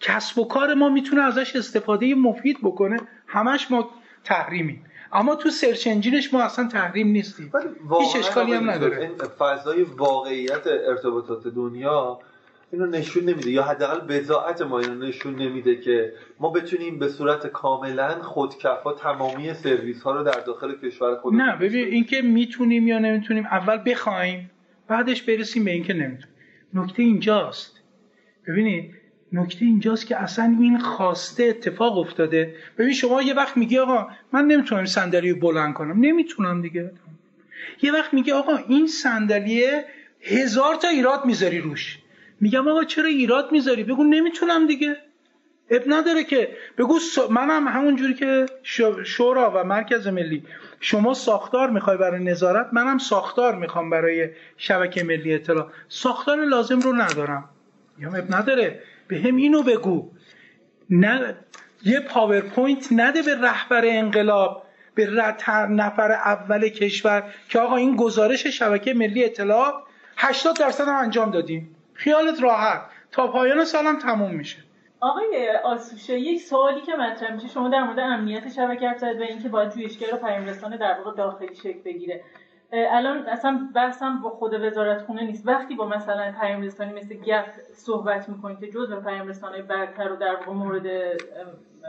کسب و کار ما می‌تونه ازش استفاده مفید بکنه همش ما تحریمی اما تو سرچ انجینش ما اصلا تحریم نیستیم. هیچ اشکالی هم نداره. فضای واقعیت ارتباطات دنیا اینو نشون نمیده. یا حداقل بزاعت ما اینو نشون نمیده که ما بتونیم به صورت کاملا خودکفا تمامی سرویس ها رو در داخل کشور خود نه ببین اینکه می‌تونیم یا نمی‌تونیم اول بخوایم بعدش برسیم به اینکه نمی‌تونیم. نکته اینجاست. ببینید نکته اینجاست که اصلا این خواسته اتفاق افتاده. ببین شما یه وقت میگی آقا من نمی‌تونم صندلی رو بلند کنم. نمی‌تونم دیگه. یه وقت میگه آقا این صندلیه هزار تا ایراد می‌ذاری روش. میگم آقا چرا ایراد می‌ذاری؟ بگو نمی‌تونم دیگه. اب نداره که بگو منم همون جوری که شورا و مرکز ملی شما ساختار می‌خوای برای نظارت منم ساختار می‌خوام برای شبکه ملی اطلاع. ساختار لازم رو ندارم. یا آب نداره. به هم اینو بگو. نه یه پاورپوینت نده به رهبر انقلاب به نفر اول کشور که آقا این گزارش شبکه ملی اطلاعات 80 درصد هم انجام دادیم. خیالت راحت. تا پایان سالم تموم میشه. آقای آسوشه یک سوالی که مطرح میشه. شما در مورد امنیت شبکه حرف و اینکه باید جویشگر و پیام در واقع داخلی شکل بگیره. الان اصلا بحثم با خود وزارت خونه نیست. وقتی با مثلا پیام رسانی مثل گپ صحبت می‌کنید که جزء پیام رسانه برتر رو در مورد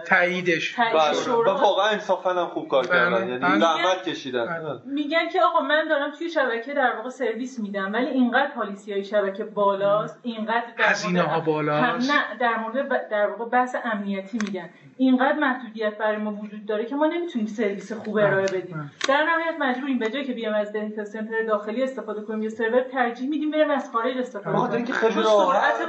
تاییدش. بله. و واقعا انصافا هم خوب کار کردن. بله. یعنی بله. زحمت کشیدن. میگن که آقا من دارم توی شبکه در واقع سرویس میدم ولی اینقدر پالیسی های شبکه بالاست اینقدر هزینه ها بالاست. نه در مورد در واقع بحث امنیتی میگن. اینقدر محدودیت برای ما وجود داره که ما نمی‌تونیم سرویس خوب ارائه بدیم. در نهایت مجبوریم به جای که بیام از data center داخلی استفاده کنیم یا سرور ترجیح میدیم بریم از خارج استفاده کنیم. که خیلی راحت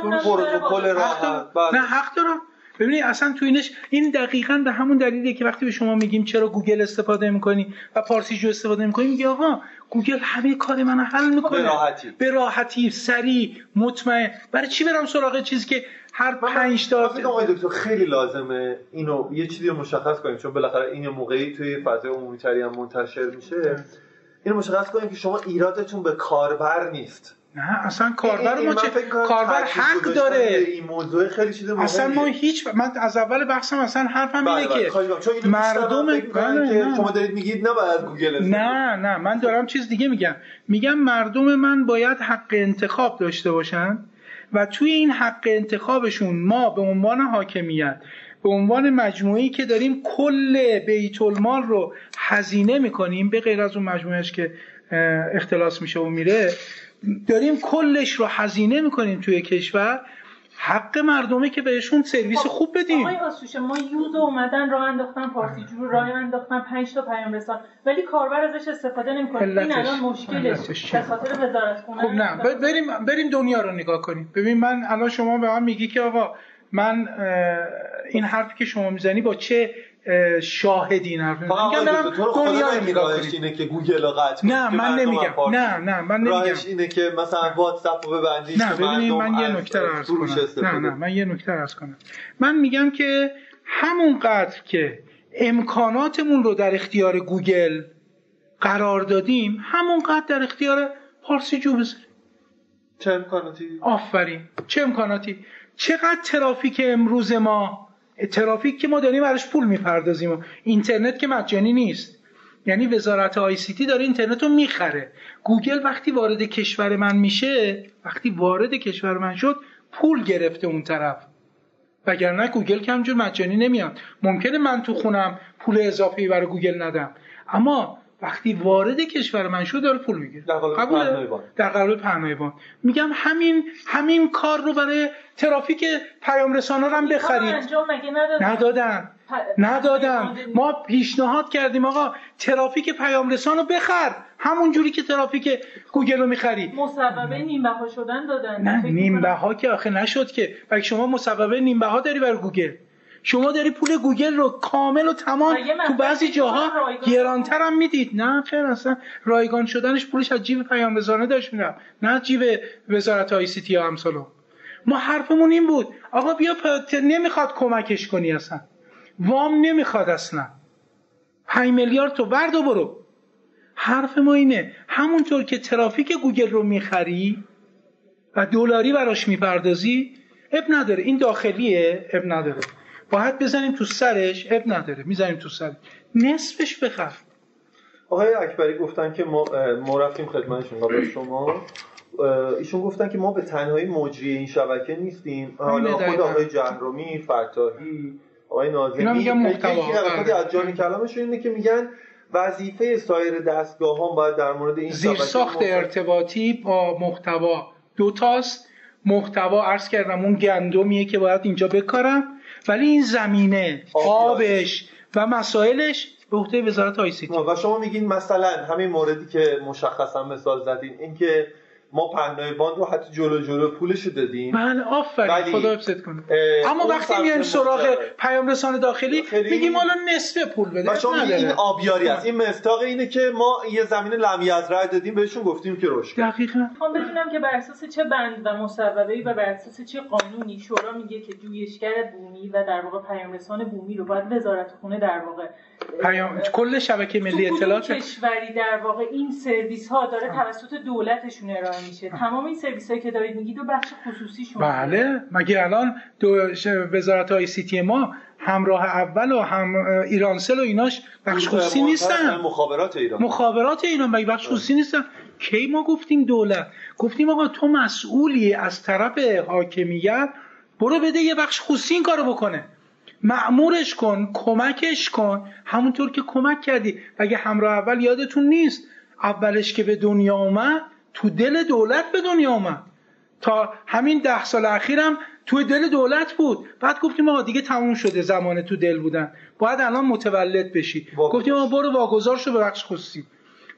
نه حق دارم ببینید اصلا تو اینش این دقیقا به همون دلیلیه که وقتی به شما میگیم چرا گوگل استفاده می‌کنی و جو استفاده می‌کنی میگه آقا گوگل همه کار من حل می‌کنه. به راحتی. به راحتی سریع مطمئن. برای چی برم سراغ چیزی که هر پنج تا آقای دکتر خیلی لازمه اینو یه چیزی رو مشخص کنیم چون بالاخره این موقعی توی فضای عمومی هم منتشر میشه. اینو مشخص کنیم که شما ایرادتون به کاربر نیست. نه اصلا کاربر ما چه کاربر حق داره. این موضوع خیلی چیز مهمه اصلا ما هیچ من از اول بحثم اصلا حرفم بله اینه که بله. مردم بله شما دارید میگید نباید گوگل نه نه. من دارم چیز دیگه میگم. میگم مردم من باید حق انتخاب داشته باشن و توی این حق انتخابشون ما به عنوان حاکمیت به عنوان مجموعی که داریم کل بیت المال رو هزینه می‌کنیم به غیر از اون مجموعهش که اختلاس میشه و میره داریم کلش رو هزینه می‌کنیم توی کشور حق مردمه که بهشون سرویس خب، خوب بدیم. آقای آسوشه ما یوز اومدن راه انداختن پارتی جور راه انداختن 5 تا پیام رسان. ولی کاربر ازش استفاده نمی‌کنه. این الان مشکلش به خاطر وزارت خونه. خب نه. بریم بریم دنیا رو نگاه کنیم. ببین من الان شما به من میگی که آقا من این حرفی که شما می‌زنی با چه شاهدی حرف میگم دارم دنیا نگاه اینه که گوگل رو قطع نه من نمیگم. نه نه من نمیگم. راهش اینه که مثلا واتساپ رو ببندیش نه ببینید من یه نکته رو عرض کنم. نه نه من یه نکته عرض کنم. من میگم که همون قدر که امکاناتمون رو در اختیار گوگل قرار دادیم همون قدر در اختیار پارسی جو بذاریم. چه امکاناتی؟ آفرین چه امکاناتی؟ چقدر ترافیک امروز ما ترافیک که ما داریم براش پول می‌پردازیم اینترنت که مجانی نیست. یعنی وزارت ICT داره اینترنت رو می‌خره. گوگل وقتی وارد کشور من میشه وقتی وارد کشور من شد پول گرفته اون طرف. وگرنه گوگل که مجانی نمیاد. ممکنه من تو خونم پول اضافی برای گوگل ندم. اما وقتی وارد کشور من شد داره پول می‌گیره. در قالب در قالب پهنای میگم همین همین کار رو برای ترافیک پیام رسانا هم بخرید. ندادن؟ ندادن. ما پیشنهاد کردیم آقا ترافیک پیام رسان رو بخر. همون جوری که ترافیک گوگل رو می‌خری. مصوبه نیم بها شدن دادن. نه نیم بها که آخه نشد که. بلکه شما مصوبه نیم بها داری برای گوگل. شما داری پول گوگل رو کامل و تمام تو بعضی جاها گرانتر هم می‌دید. نه خیر اصلا رایگان شدنش پولش از جیب پیام رسانه داشت میرم نه جیب وزارت ICT یا همسالو ما حرفمون این بود. آقا بیا نمی‌خواد کمکش کنی اصلا. وام نمی‌خواد اصلا. 5 میلیارد تو برد و برو. حرف ما اینه. همونطور که ترافیک گوگل رو می‌خری و دلاری براش می‌پردازی اب نداره. این داخلیه اب نداره. باید بزنیم تو سرش اب نداره می‌زنیم تو سرش نصفش بخر. آقای اکبری گفتن که ما, ما رفتیم خدمتشون. قبل شما ایشون گفتن که ما به تنهایی مجری این شبکه نیستیم. حالا خود آقای جهرومی فتاحی آقای اینا میگن محتوا. از جان کلامشون اینه که میگن وظیفه سایر دستگاه هم باید در مورد این زیر ساخت ارتباطی با محتوا. دوتاست. محتوا عرض کردم اون گندمیه که باید اینجا بکارم. ولی این زمینه آبش و مسائلش به عهده وزارت آی سی و شما میگین مثلا همین موردی که مشخصا مثال زدین اینکه ما پهنای باند رو حتی جلو جلو پولش رو دادیم. بله آفرین خدا حفظت کنه. اما وقتی میایم سراغ پیام رسان داخلی میگیم حالا نصف پول بده شما این آبیاری است. این مفتاق اینه که ما یه زمین لمی از رای دادیم بهشون گفتیم که روش دقیقاً. می‌خوام بدونم که بر اساس چه بند و مصوبه و بر اساس چه قانونی شورا میگه که جویشگر بومی و در واقع پیام رسان بومی رو باید وزارت خونه در واقع پیام کل شبکه ملی اطلاعات کشوری در واقع این سرویس ها داره توسط دولتشون ارائه میشه؟ تمام این سرویس هایی که دارید میگید دو بخش خصوصی شما. بله. مگه الان دو وزارت های سی تی ما همراه اول و هم ایرانسل و ایناش بخش خصوصی نیستن؟ مخابرات ایران. مخابرات ایران مگه بخش خصوصی نیستن؟ کی ما گفتیم دولت؟ گفتیم آقا تو مسئولی از طرف حاکمیت برو بده یه بخش خصوصی این کارو بکنه. معمورش کن کمکش کن. همونطور که کمک کردی. اگه همراه اول یادتون نیست اولش که به دنیا اومد تو دل دولت به دنیا اومد. تا همین ده سال اخیرم تو دل دولت بود. بعد گفتیم آقا دیگه تموم شده زمان تو دل بودن. باید الان متولد بشی. گفتیم آقا برو واگذار شو به بخش خصوصی.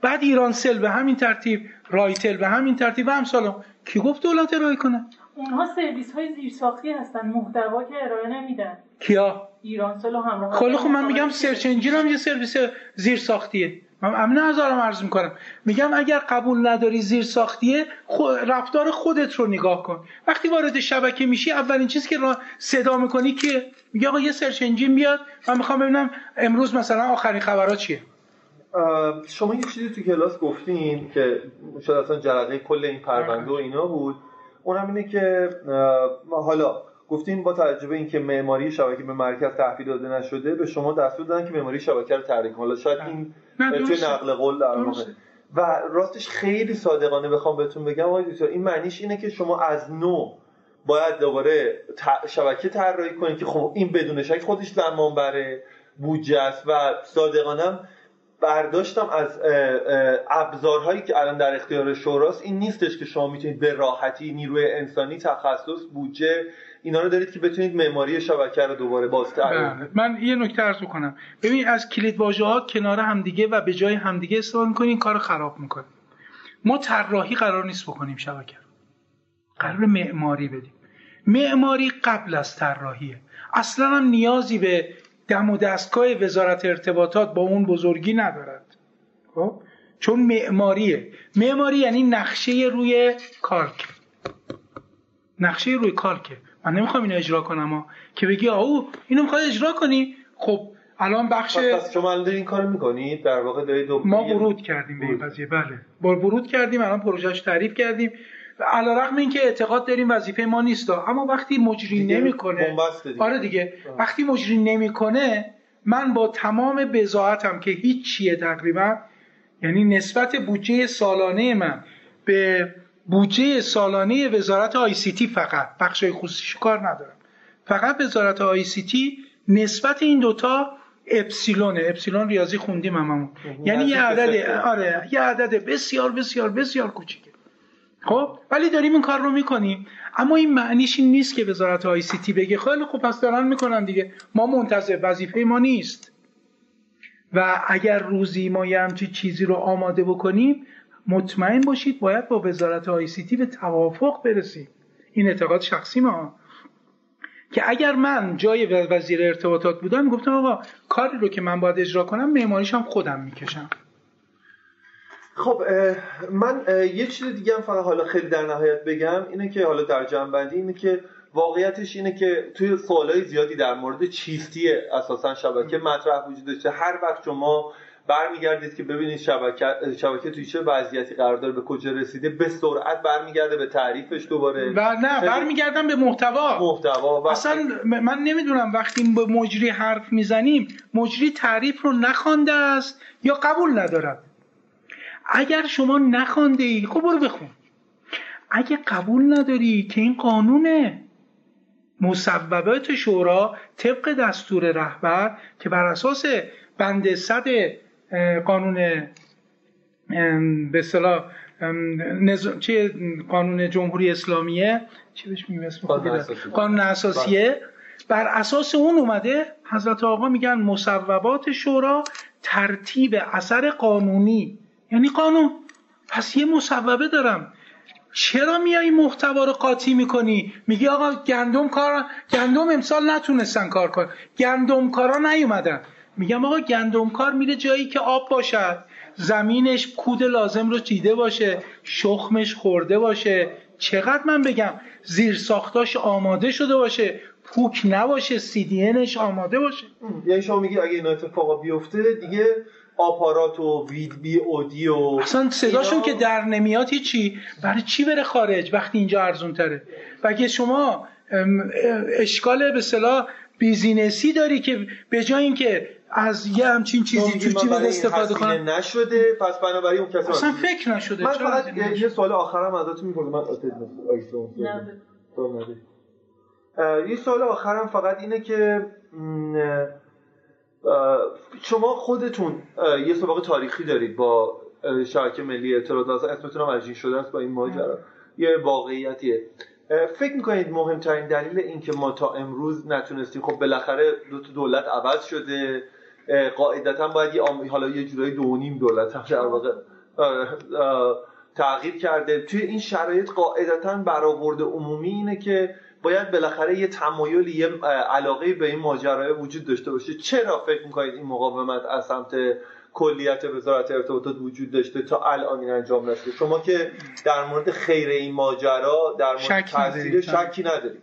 بعد ایرانسل به همین ترتیب رایتل به همین ترتیب و همسالا کی گفت دولت ارائه کنه؟ اونها سرویس های زیرساختی هستن محتوا که ارائه نمیدن. کیا؟ ایرانسل و همراه خیلی خب من میگم search engine هم یه سرویس زیرساختیه. من امن هزارم عرض می‌کنم. میگم اگر قبول نداری زیر ساختیه رفتار خودت رو نگاه کن. وقتی وارد شبکه میشی اولین چیزی که را صدا می‌کنی که میگه آقا یه سرچ انجین بیاد. من می‌خوام ببینم امروز مثلا آخرین خبرات چیه. شما یه چیزی تو کلاس گفتین که شاید اصلا جرقه کل این پرونده و اینا بود. اونم اینه که حالا گفتیم با توجه به اینکه معماری شبکه به مرکز تحویل داده نشده به شما دستور دادن که معماری شبکه رو تعریف حالا شاید این توی نقل قول در واقع. و راستش خیلی صادقانه بخوام بهتون بگم آقای این معنیش اینه که شما از نو باید دوباره شبکه طراحی کنید که خب این بدون شک خودش زمان بره بودجه است و صادقانه برداشتم از ابزارهایی که الان در اختیار شوراست. این نیستش که شما می‌تونید به راحتی نیروی انسانی تخصص بودجه اینا رو دارید که بتونید معماری شبکه رو دوباره باز بله. من یه نکته عرض کنم ببین از کلید واژه ها کنار همدیگه و به جای همدیگه استفاده می‌کنین کار خراب می‌کنیم ما طراحی قرار نیست بکنیم شبکه رو. قرار معماری بدیم. معماری قبل از طراحیه. اصلا هم نیازی به دم و دستگاه وزارت ارتباطات با اون بزرگی ندارد. خب؟ چون معماریه. معماری یعنی نقشه روی کالک نقشه روی کالکه من نمی‌خوام اینو اجرا کنم ها. که بگی آو اینو می‌خواد اجرا کنی. خب الان بخش پس شما الان این کارو می‌کنید؟ در واقع دارید ما ورود کردیم به این قضیه. بله. با ورود کردیم الان پروژهش تعریف کردیم. علی رغم اینکه اعتقاد داریم وظیفه ما نیست اما وقتی مجری نمی‌کنه آره دیگه. وقتی مجری نمی‌کنه من با تمام بزاعتم که هیچ چیه تقریبا یعنی نسبت بودجه سالانه من به بودجه سالانه وزارت ICT فقط بخش خصوصی کار ندارم. فقط وزارت ICT نسبت این دوتا اپسیلونه اپسیلون ریاضی خوندیم هممون. یعنی یه عدد آره یه عدد بسیار بسیار بسیار کوچیکه. خب ولی داریم این کار رو می‌کنیم. اما این معنیش این نیست که وزارت ICT بگه خیلی خوب پس دارن می‌کنن دیگه. ما منتظر وظیفه ما نیست. و اگر روزی ما یه همچی چیزی رو آماده بکنیم مطمئن باشید باید با وزارت آی سی تی به توافق برسیم. این اعتقاد شخصی ما. که اگر من جای وزیر ارتباطات بودم گفتم آقا کاری رو که من باید اجرا کنم معماریش خودم می‌کشم. خب من یه چیز دیگه هم فقط حالا خیلی در نهایت بگم اینه که حالا در جنبندی اینه که واقعیتش اینه که توی سوالای زیادی در مورد چیستی اساسا شبکه مطرح وجود داشته. هر وقت شما برمیگردید که ببینید شبکه شبکه توی چه وضعیتی قرار داره به کجا رسیده به سرعت برمیگرده به تعریفش دوباره. و نه برمیگردم به محتوا. محتوا اصلا من نمی‌دونم وقتی به مجری حرف می‌زنیم مجری تعریف رو نخوانده است یا قبول ندارد اگر شما نخوانده ای خب برو بخون. اگه قبول نداری که این قانونه مصوبات شورا طبق دستور رهبر که بر اساس بند صد قانون به اصطلاح چه قانون جمهوری اسلامیه؟ چی بهش میگیم قانون اساسیه. بر اساس اون اومده حضرت آقا میگن مصوبات شورا ترتیب اثر قانونی یعنی قانون. پس یه مصوبه دارم. چرا میای محتوا رو قاطی می‌کنی؟ میگی آقا گندم کار گندم امسال نتونستن کار کن گندم کارا نیومدن. میگم آقا گندم کار میره جایی که آب باشد. زمینش کود لازم رو چیده باشه. شخمش خورده باشه. چقدر من بگم زیر ساختاش آماده شده باشه. پوک نباشه. سی آماده باشه. یعنی شما میگی اگه این اتفاقا بیفته دیگه آپارات و وید بی اودی و اصلا صداشون که در نمیاد چی برای چی بره خارج وقتی اینجا ارزون تره؟ و اگه شما اشکال به صلاح بیزینسی داری که به جای اینکه از یه همچین چیزی تو جیب استفاده کنن نشده پس بنابراین اون کسی اصلا فکر نشده. من فقط یه سوال آخرم ازتون می‌پرسم. من یه سوال آخرم فقط اینه که شما خودتون یه سابقه تاریخی دارید با شبکه ملی اطلاعات اسمتون هم عجین شده است با این ماجرا. یه واقعیتیه. فکر می‌کنید مهمترین دلیل این که ما تا امروز نتونستیم خب بالاخره دو تا دولت عوض شده. قاعدتا باید یه حالا یه جورایی دو نیم دولت هم در واقع تغییر کرده. توی این شرایط قاعدتا برآورد عمومی اینه که باید بالاخره یه تمایلی یه علاقه به این ماجرای وجود داشته باشه. چرا فکر می‌کنید این مقاومت از سمت کلیت وزارت ارتباطات وجود داشته تا الان این انجام نشده؟ شما که در مورد خیر این ماجرا در مورد تاثیر شکی ندارید.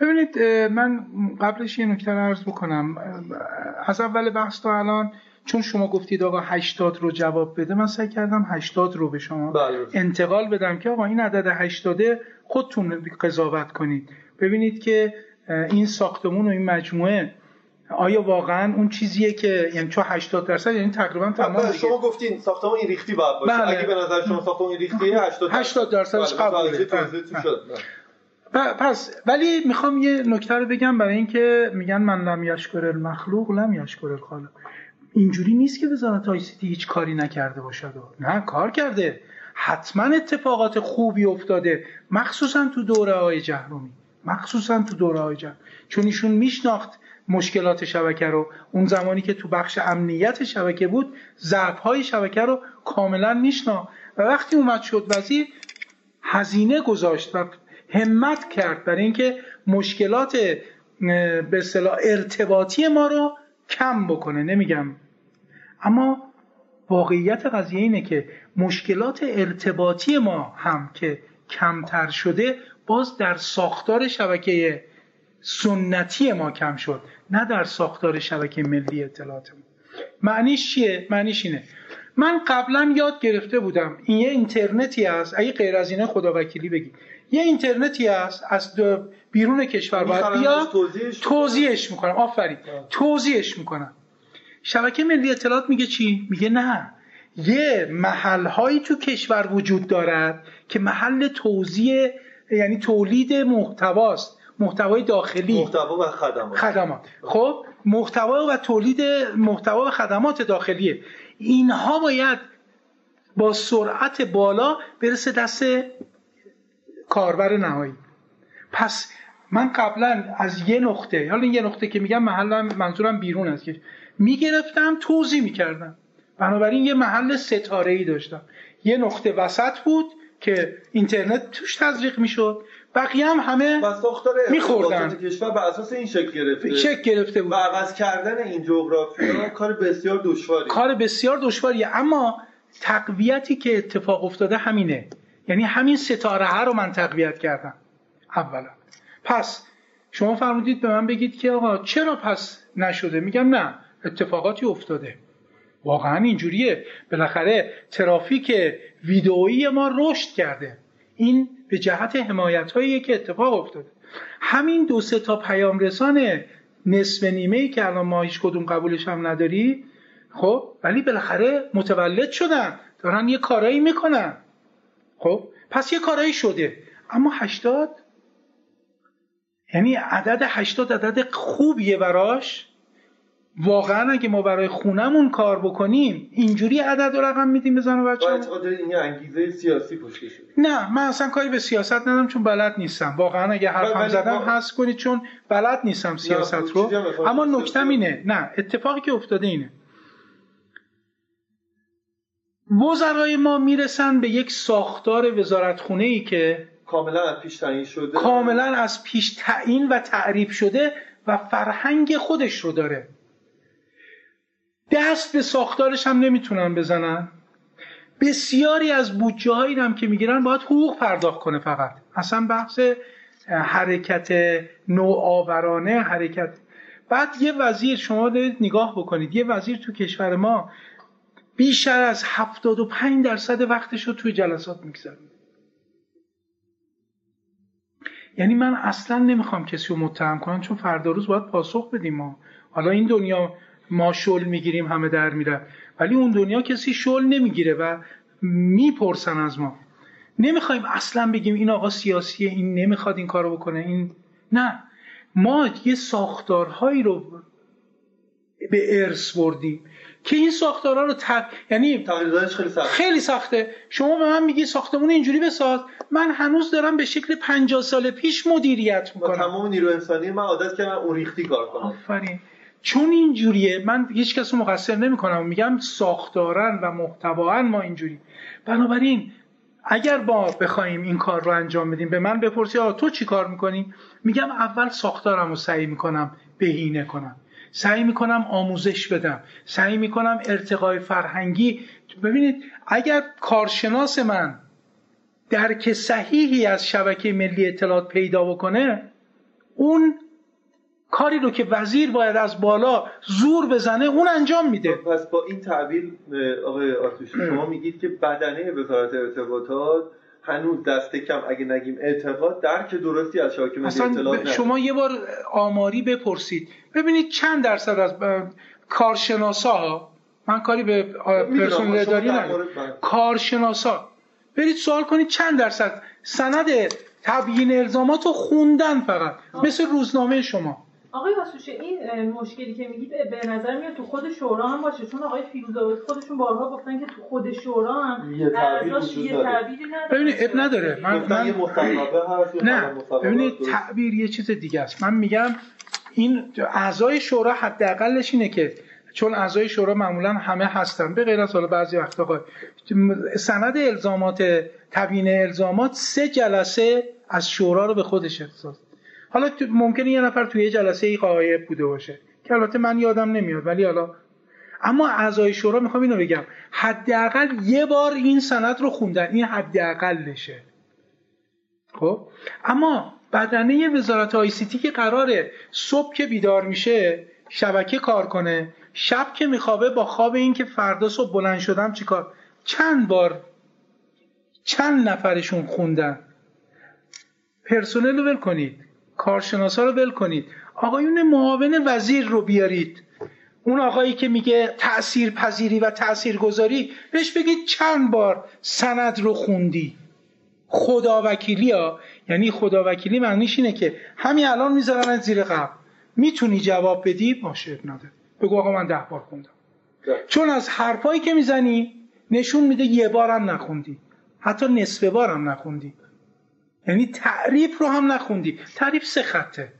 ببینید من قبلش یه نکته عرض بکنم. از اول بحث تا الان چون شما گفتید آقا 80 رو جواب بده من سعی کردم 80 رو به شما بله. انتقال بدم که آقا این عدد 80 خودتون قضاوت کنید. ببینید که این ساختمون و این مجموعه آیا واقعا اون چیزیه که یعنی چون 80 درصد یعنی تقریبا تمام بله شما گفتین ساختمون این ریختی باید باشه. بله. اگه به نظر شما ساختمون این ریختی 80 80 درصدش قبوله. پس ولی می‌خوام یه نکته رو بگم برای اینکه میگن من لم یشکر المخلوق لم یشکر الخالق. اینجوری نیست که وزارت آی هیچ کاری نکرده باشد نه کار کرده. حتما اتفاقات خوبی افتاده. مخصوصا تو دوره های جهرومی. مخصوصا تو دوره های جهرومی. چون ایشون میشناخت مشکلات شبکه رو. اون زمانی که تو بخش امنیت شبکه بود ضعف های شبکه رو کاملا میشناخت. و وقتی اومد شد وزیر هزینه گذاشت و همت کرد برای اینکه مشکلات به ارتباطی ما رو کم بکنه نمیگم. اما واقعیت قضیه اینه که مشکلات ارتباطی ما هم که کمتر شده باز در ساختار شبکه سنتی ما کم شد نه در ساختار شبکه ملی اطلاعات ما. معنیش چیه؟ معنیش اینه. من قبلا یاد گرفته بودم این یه اینترنتی است اگه غیر از اینه خدا وکیلی بگی. یه اینترنتی است از بیرون کشور باید بیا توضیحش می‌کنم. آفرین. توضیحش می‌کنم. شبکه ملی اطلاعات میگه چی؟ میگه نه. یه محل هایی تو کشور وجود دارد که محل توزیع یعنی تولید محتواست. محتوای داخلی. محتوا و خدمات. خدمات. خب محتوا و تولید محتوا و خدمات داخلیه. اینها باید با سرعت بالا برسه دست کاربر نهایی. پس من قبلا از یه نقطه حالا این یه نقطه که میگم محل منظورم بیرون است که می‌گرفتم توضیح می‌کردم. بنابراین یه محل ستاره ای داشتم. یه نقطه وسط بود که اینترنت توش تزریق می‌شد. بقیه هم همه میخوردن. کشور بر اساس این شکل گرفته. شکل گرفته بود. و عوض کردن این جغرافیا کار بسیار دشواری. کار بسیار دشواریه. اما تقویتی که اتفاق افتاده همینه. یعنی همین ستاره ها رو من تقویت کردم. اولا. پس شما فرمودید به من بگید که آقا چرا پس نشده؟ میگم نه اتفاقاتی افتاده. واقعا اینجوریه. بالاخره ترافیک ویدئویی ما رشد کرده. این به جهت حمایت هایی که اتفاق افتاده. همین دو سه تا پیام رسان نصف نیمه که الان ما هیچ کدوم قبولش هم نداری خب ولی بالاخره متولد شدن. دارن یه کارایی می‌کنن. خب؟ پس یه کارایی شده. اما هشتاد؟ یعنی عدد هشتاد عدد خوبیه براش. واقعا اگه ما برای خونمون کار بکنیم اینجوری عدد و رقم میدیم بزن و بچه؟ این انگیزه سیاسی پشتش نه من اصلا کاری به سیاست ندارم چون بلد نیستم. واقعا اگه حرفم زدم هست کنید چون بلد نیستم سیاست رو. اما نکتم اینه. نه اتفاقی که افتاده اینه. وزرای ما می‌رسن به یک ساختار وزارتخونه ای که کاملا از پیش تعیین شده. کاملا از پیش تعیین و تعریف شده و فرهنگ خودش رو داره. دست به ساختارش هم نمی‌تونن بزنن. بسیاری از بودجه هایی هم که می‌گیرن باید حقوق پرداخت کنه فقط. اصلا بحث حرکت نوآورانه حرکت بعد یه وزیر شما دارید نگاه بکنید یه وزیر تو کشور ما بیشتر از 75 درصد وقتش رو توی جلسات میگذره یعنی من اصلا نمی‌خوام کسی رو متهم کنم چون فردا روز باید پاسخ بدیم ما. حالا این دنیا ما شل می‌گیریم همه در میره. ولی اون دنیا کسی شل نمی‌گیره و می‌پرسن از ما. نمی‌خوایم اصلا بگیم این آقا سیاسیه این نمی‌خواد این کارو بکنه این نه. ما یه ساختارهایی رو به ارث بردیم. که این ساختارها رو تق... یعنی خیلی سخت خیلی سخته. شما به من میگی ساختمون اینجوری بساز من هنوز دارم به شکل 50 سال پیش مدیریت می‌کنم. تمام نیرو انسانی من عادت کردم اون ریختی کار کنم. آفرین. چون اینجوریه من هیچ کس رو مقصر نمی‌کنم. میگم ساختارن و محتوان ما اینجوری. بنابراین اگر با بخوایم این کار رو انجام بدیم به من بپرسی آه تو چی کار می‌کنی؟ میگم اول ساختارم رو سعی می‌کنم بهینه کنم. سعی می‌کنم آموزش بدم. سعی می‌کنم ارتقای فرهنگی. ببینید اگر کارشناس من درک صحیحی از شبکه ملی اطلاعات پیدا بکنه اون کاری رو که وزیر باید از بالا زور بزنه اون انجام میده. پس با این تعبیر آقای آتوش شما میگید که بدنه وزارت ارتباطات هنوز دست کم اگه نگیم اعتقاد درک درستی از شبکه ملی اطلاعات شما یه بار آماری بپرسید. ببینید چند درصد از کارشناسا ها من کاری به پرسنل اداری ندارم. کارشناسا. برید سوال کنید چند درصد؟ سند تبیین الزامات رو خوندن فقط. مثل روزنامه شما. آقای واسوشه این مشکلی که میگید به نظر میاد تو خود شورا هم باشه. چون آقای فیروزآبادی خودشون بارها گفتن که تو خود شورا هم یه تعبیر یه تعبیری نداره. ببینید اب نداره. من, من... نه. ببینید تعبیر یه چیز دیگه است. من میگم این اعضای شورا حداقلش اینه که چون اعضای شورا معمولا همه هستن به غیر از حالا بعضی وقتا سند الزامات تبیین الزامات سه جلسه از شورا رو به خودش اختصاص حالا ممکنه یه نفر توی جلسه ای قایب بوده باشه که البته من یادم نمیاد ولی حالا. اما اعضای شورا می‌خوام اینو بگم حداقل یه بار این سند رو خوندن این حداقلشه. خب؟ اما بدنه وزارت آی سی تی که قراره صبح که بیدار میشه شبکه کار کنه شب که میخوابه با خواب این که فردا صبح بلند شدم چیکار چند بار چند نفرشون خوندن؟ پرسنل رو ول کنید. کارشناسا رو ول کنید. آقایون معاون وزیر رو بیارید. اون آقایی که میگه تأثیر پذیری و تأثیر گذاری بهش بگید چند بار سند رو خوندی. خداوکیلی ها یعنی خداوکیلی معنیش اینه که همین الان می‌ذارن زیر قبل می‌تونی جواب بدی؟ باشه نداره. بگو آقا من ده بار خوندم. چون از حرفایی که می‌زنی نشون میده یه بارم نخوندی. حتی نصف بارم نخوندی. یعنی تعریف رو هم نخوندی. تعریف سه خطه.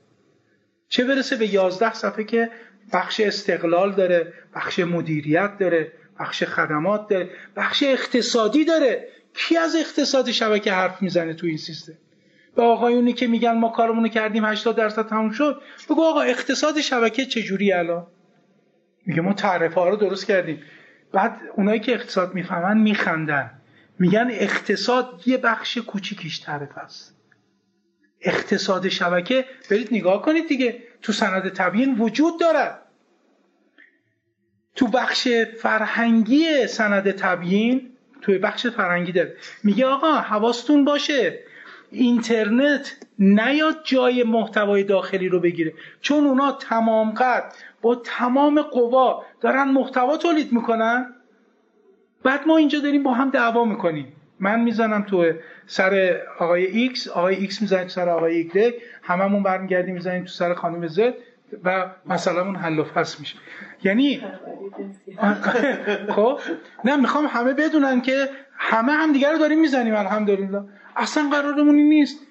چه برسه به یازده صفحه که بخش استقلال داره بخش مدیریت داره بخش خدمات داره بخش اقتصادی داره. کی از اقتصاد شبکه حرف می‌زنه تو این سیستم؟ به آقایونی که میگن ما کارمونو کردیم 80 درصد تموم شد. بگو آقا اقتصاد شبکه چجوری الان؟ میگه ما تعرفه ها رو درست کردیم. بعد اونایی که اقتصاد می‌فهمن میخندن. میگن اقتصاد یه بخش کوچیکیش تعریف است. اقتصاد شبکه برید نگاه کنید دیگه تو سند تبیین وجود دارد تو بخش فرهنگی سند تبیین توی بخش فرهنگی داره. میگه آقا حواستون باشه اینترنت نیاد جای محتوای داخلی رو بگیره. چون اونا تمام قد با تمام قوا دارن محتوا تولید می‌کنن. بعد ما اینجا داریم با هم دعوا می‌کنیم. من می‌زنم تو سر آقای ایکس آقای ایکس می‌زنه تو سر آقای ایگرگ هممون برمیگردیم می‌زنیم تو سر خانم زد و مسئلهمون حل و فصل میشه. یعنی خب؟ نه می‌خوام همه بدونن که همه هم دیگر رو داریم می‌زنیم الحمدلله. اصلا قرارمون نیست.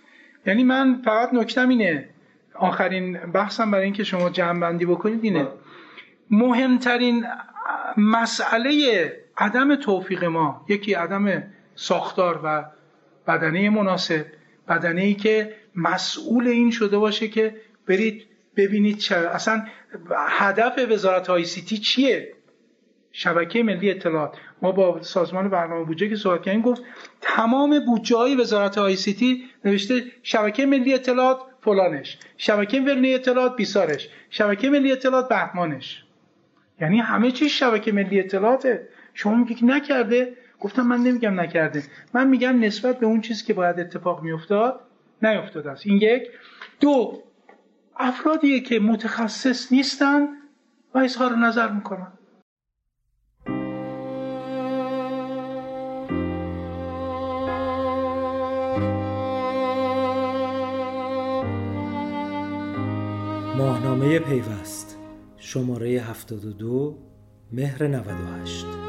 یعنی من فقط نکتم اینه. آخرین بحثم برای اینکه شما جمع بندی بکنید اینه. مهمترین مسئله عدم توفیق ما یکی عدم ساختار و بدنه مناسب بدنه ای که مسئول این شده باشه که برید ببینید چه اصلا هدف وزارت های سیتی چیه؟ شبکه ملی اطلاعات. ما با سازمان برنامه بودجه که صحبت کردیم گفت تمام بودجه های وزارت های سیتی نوشته شبکه ملی اطلاعات فلانش شبکه ملی اطلاعات بیسارش شبکه ملی اطلاعات بهمانش. یعنی همه چیز شبکه ملی اطلاعاته. شما میگی نکرده؟ گفتم من نمیگم نکرده. من میگم نسبت به اون چیزی که باید اتفاق میافتاد نیافتاده است. این یک. دو افرادیه که متخصص نیستن و اظهار نظر می‌کنن. ماهنامه پیوست. شماره 72 مهر 98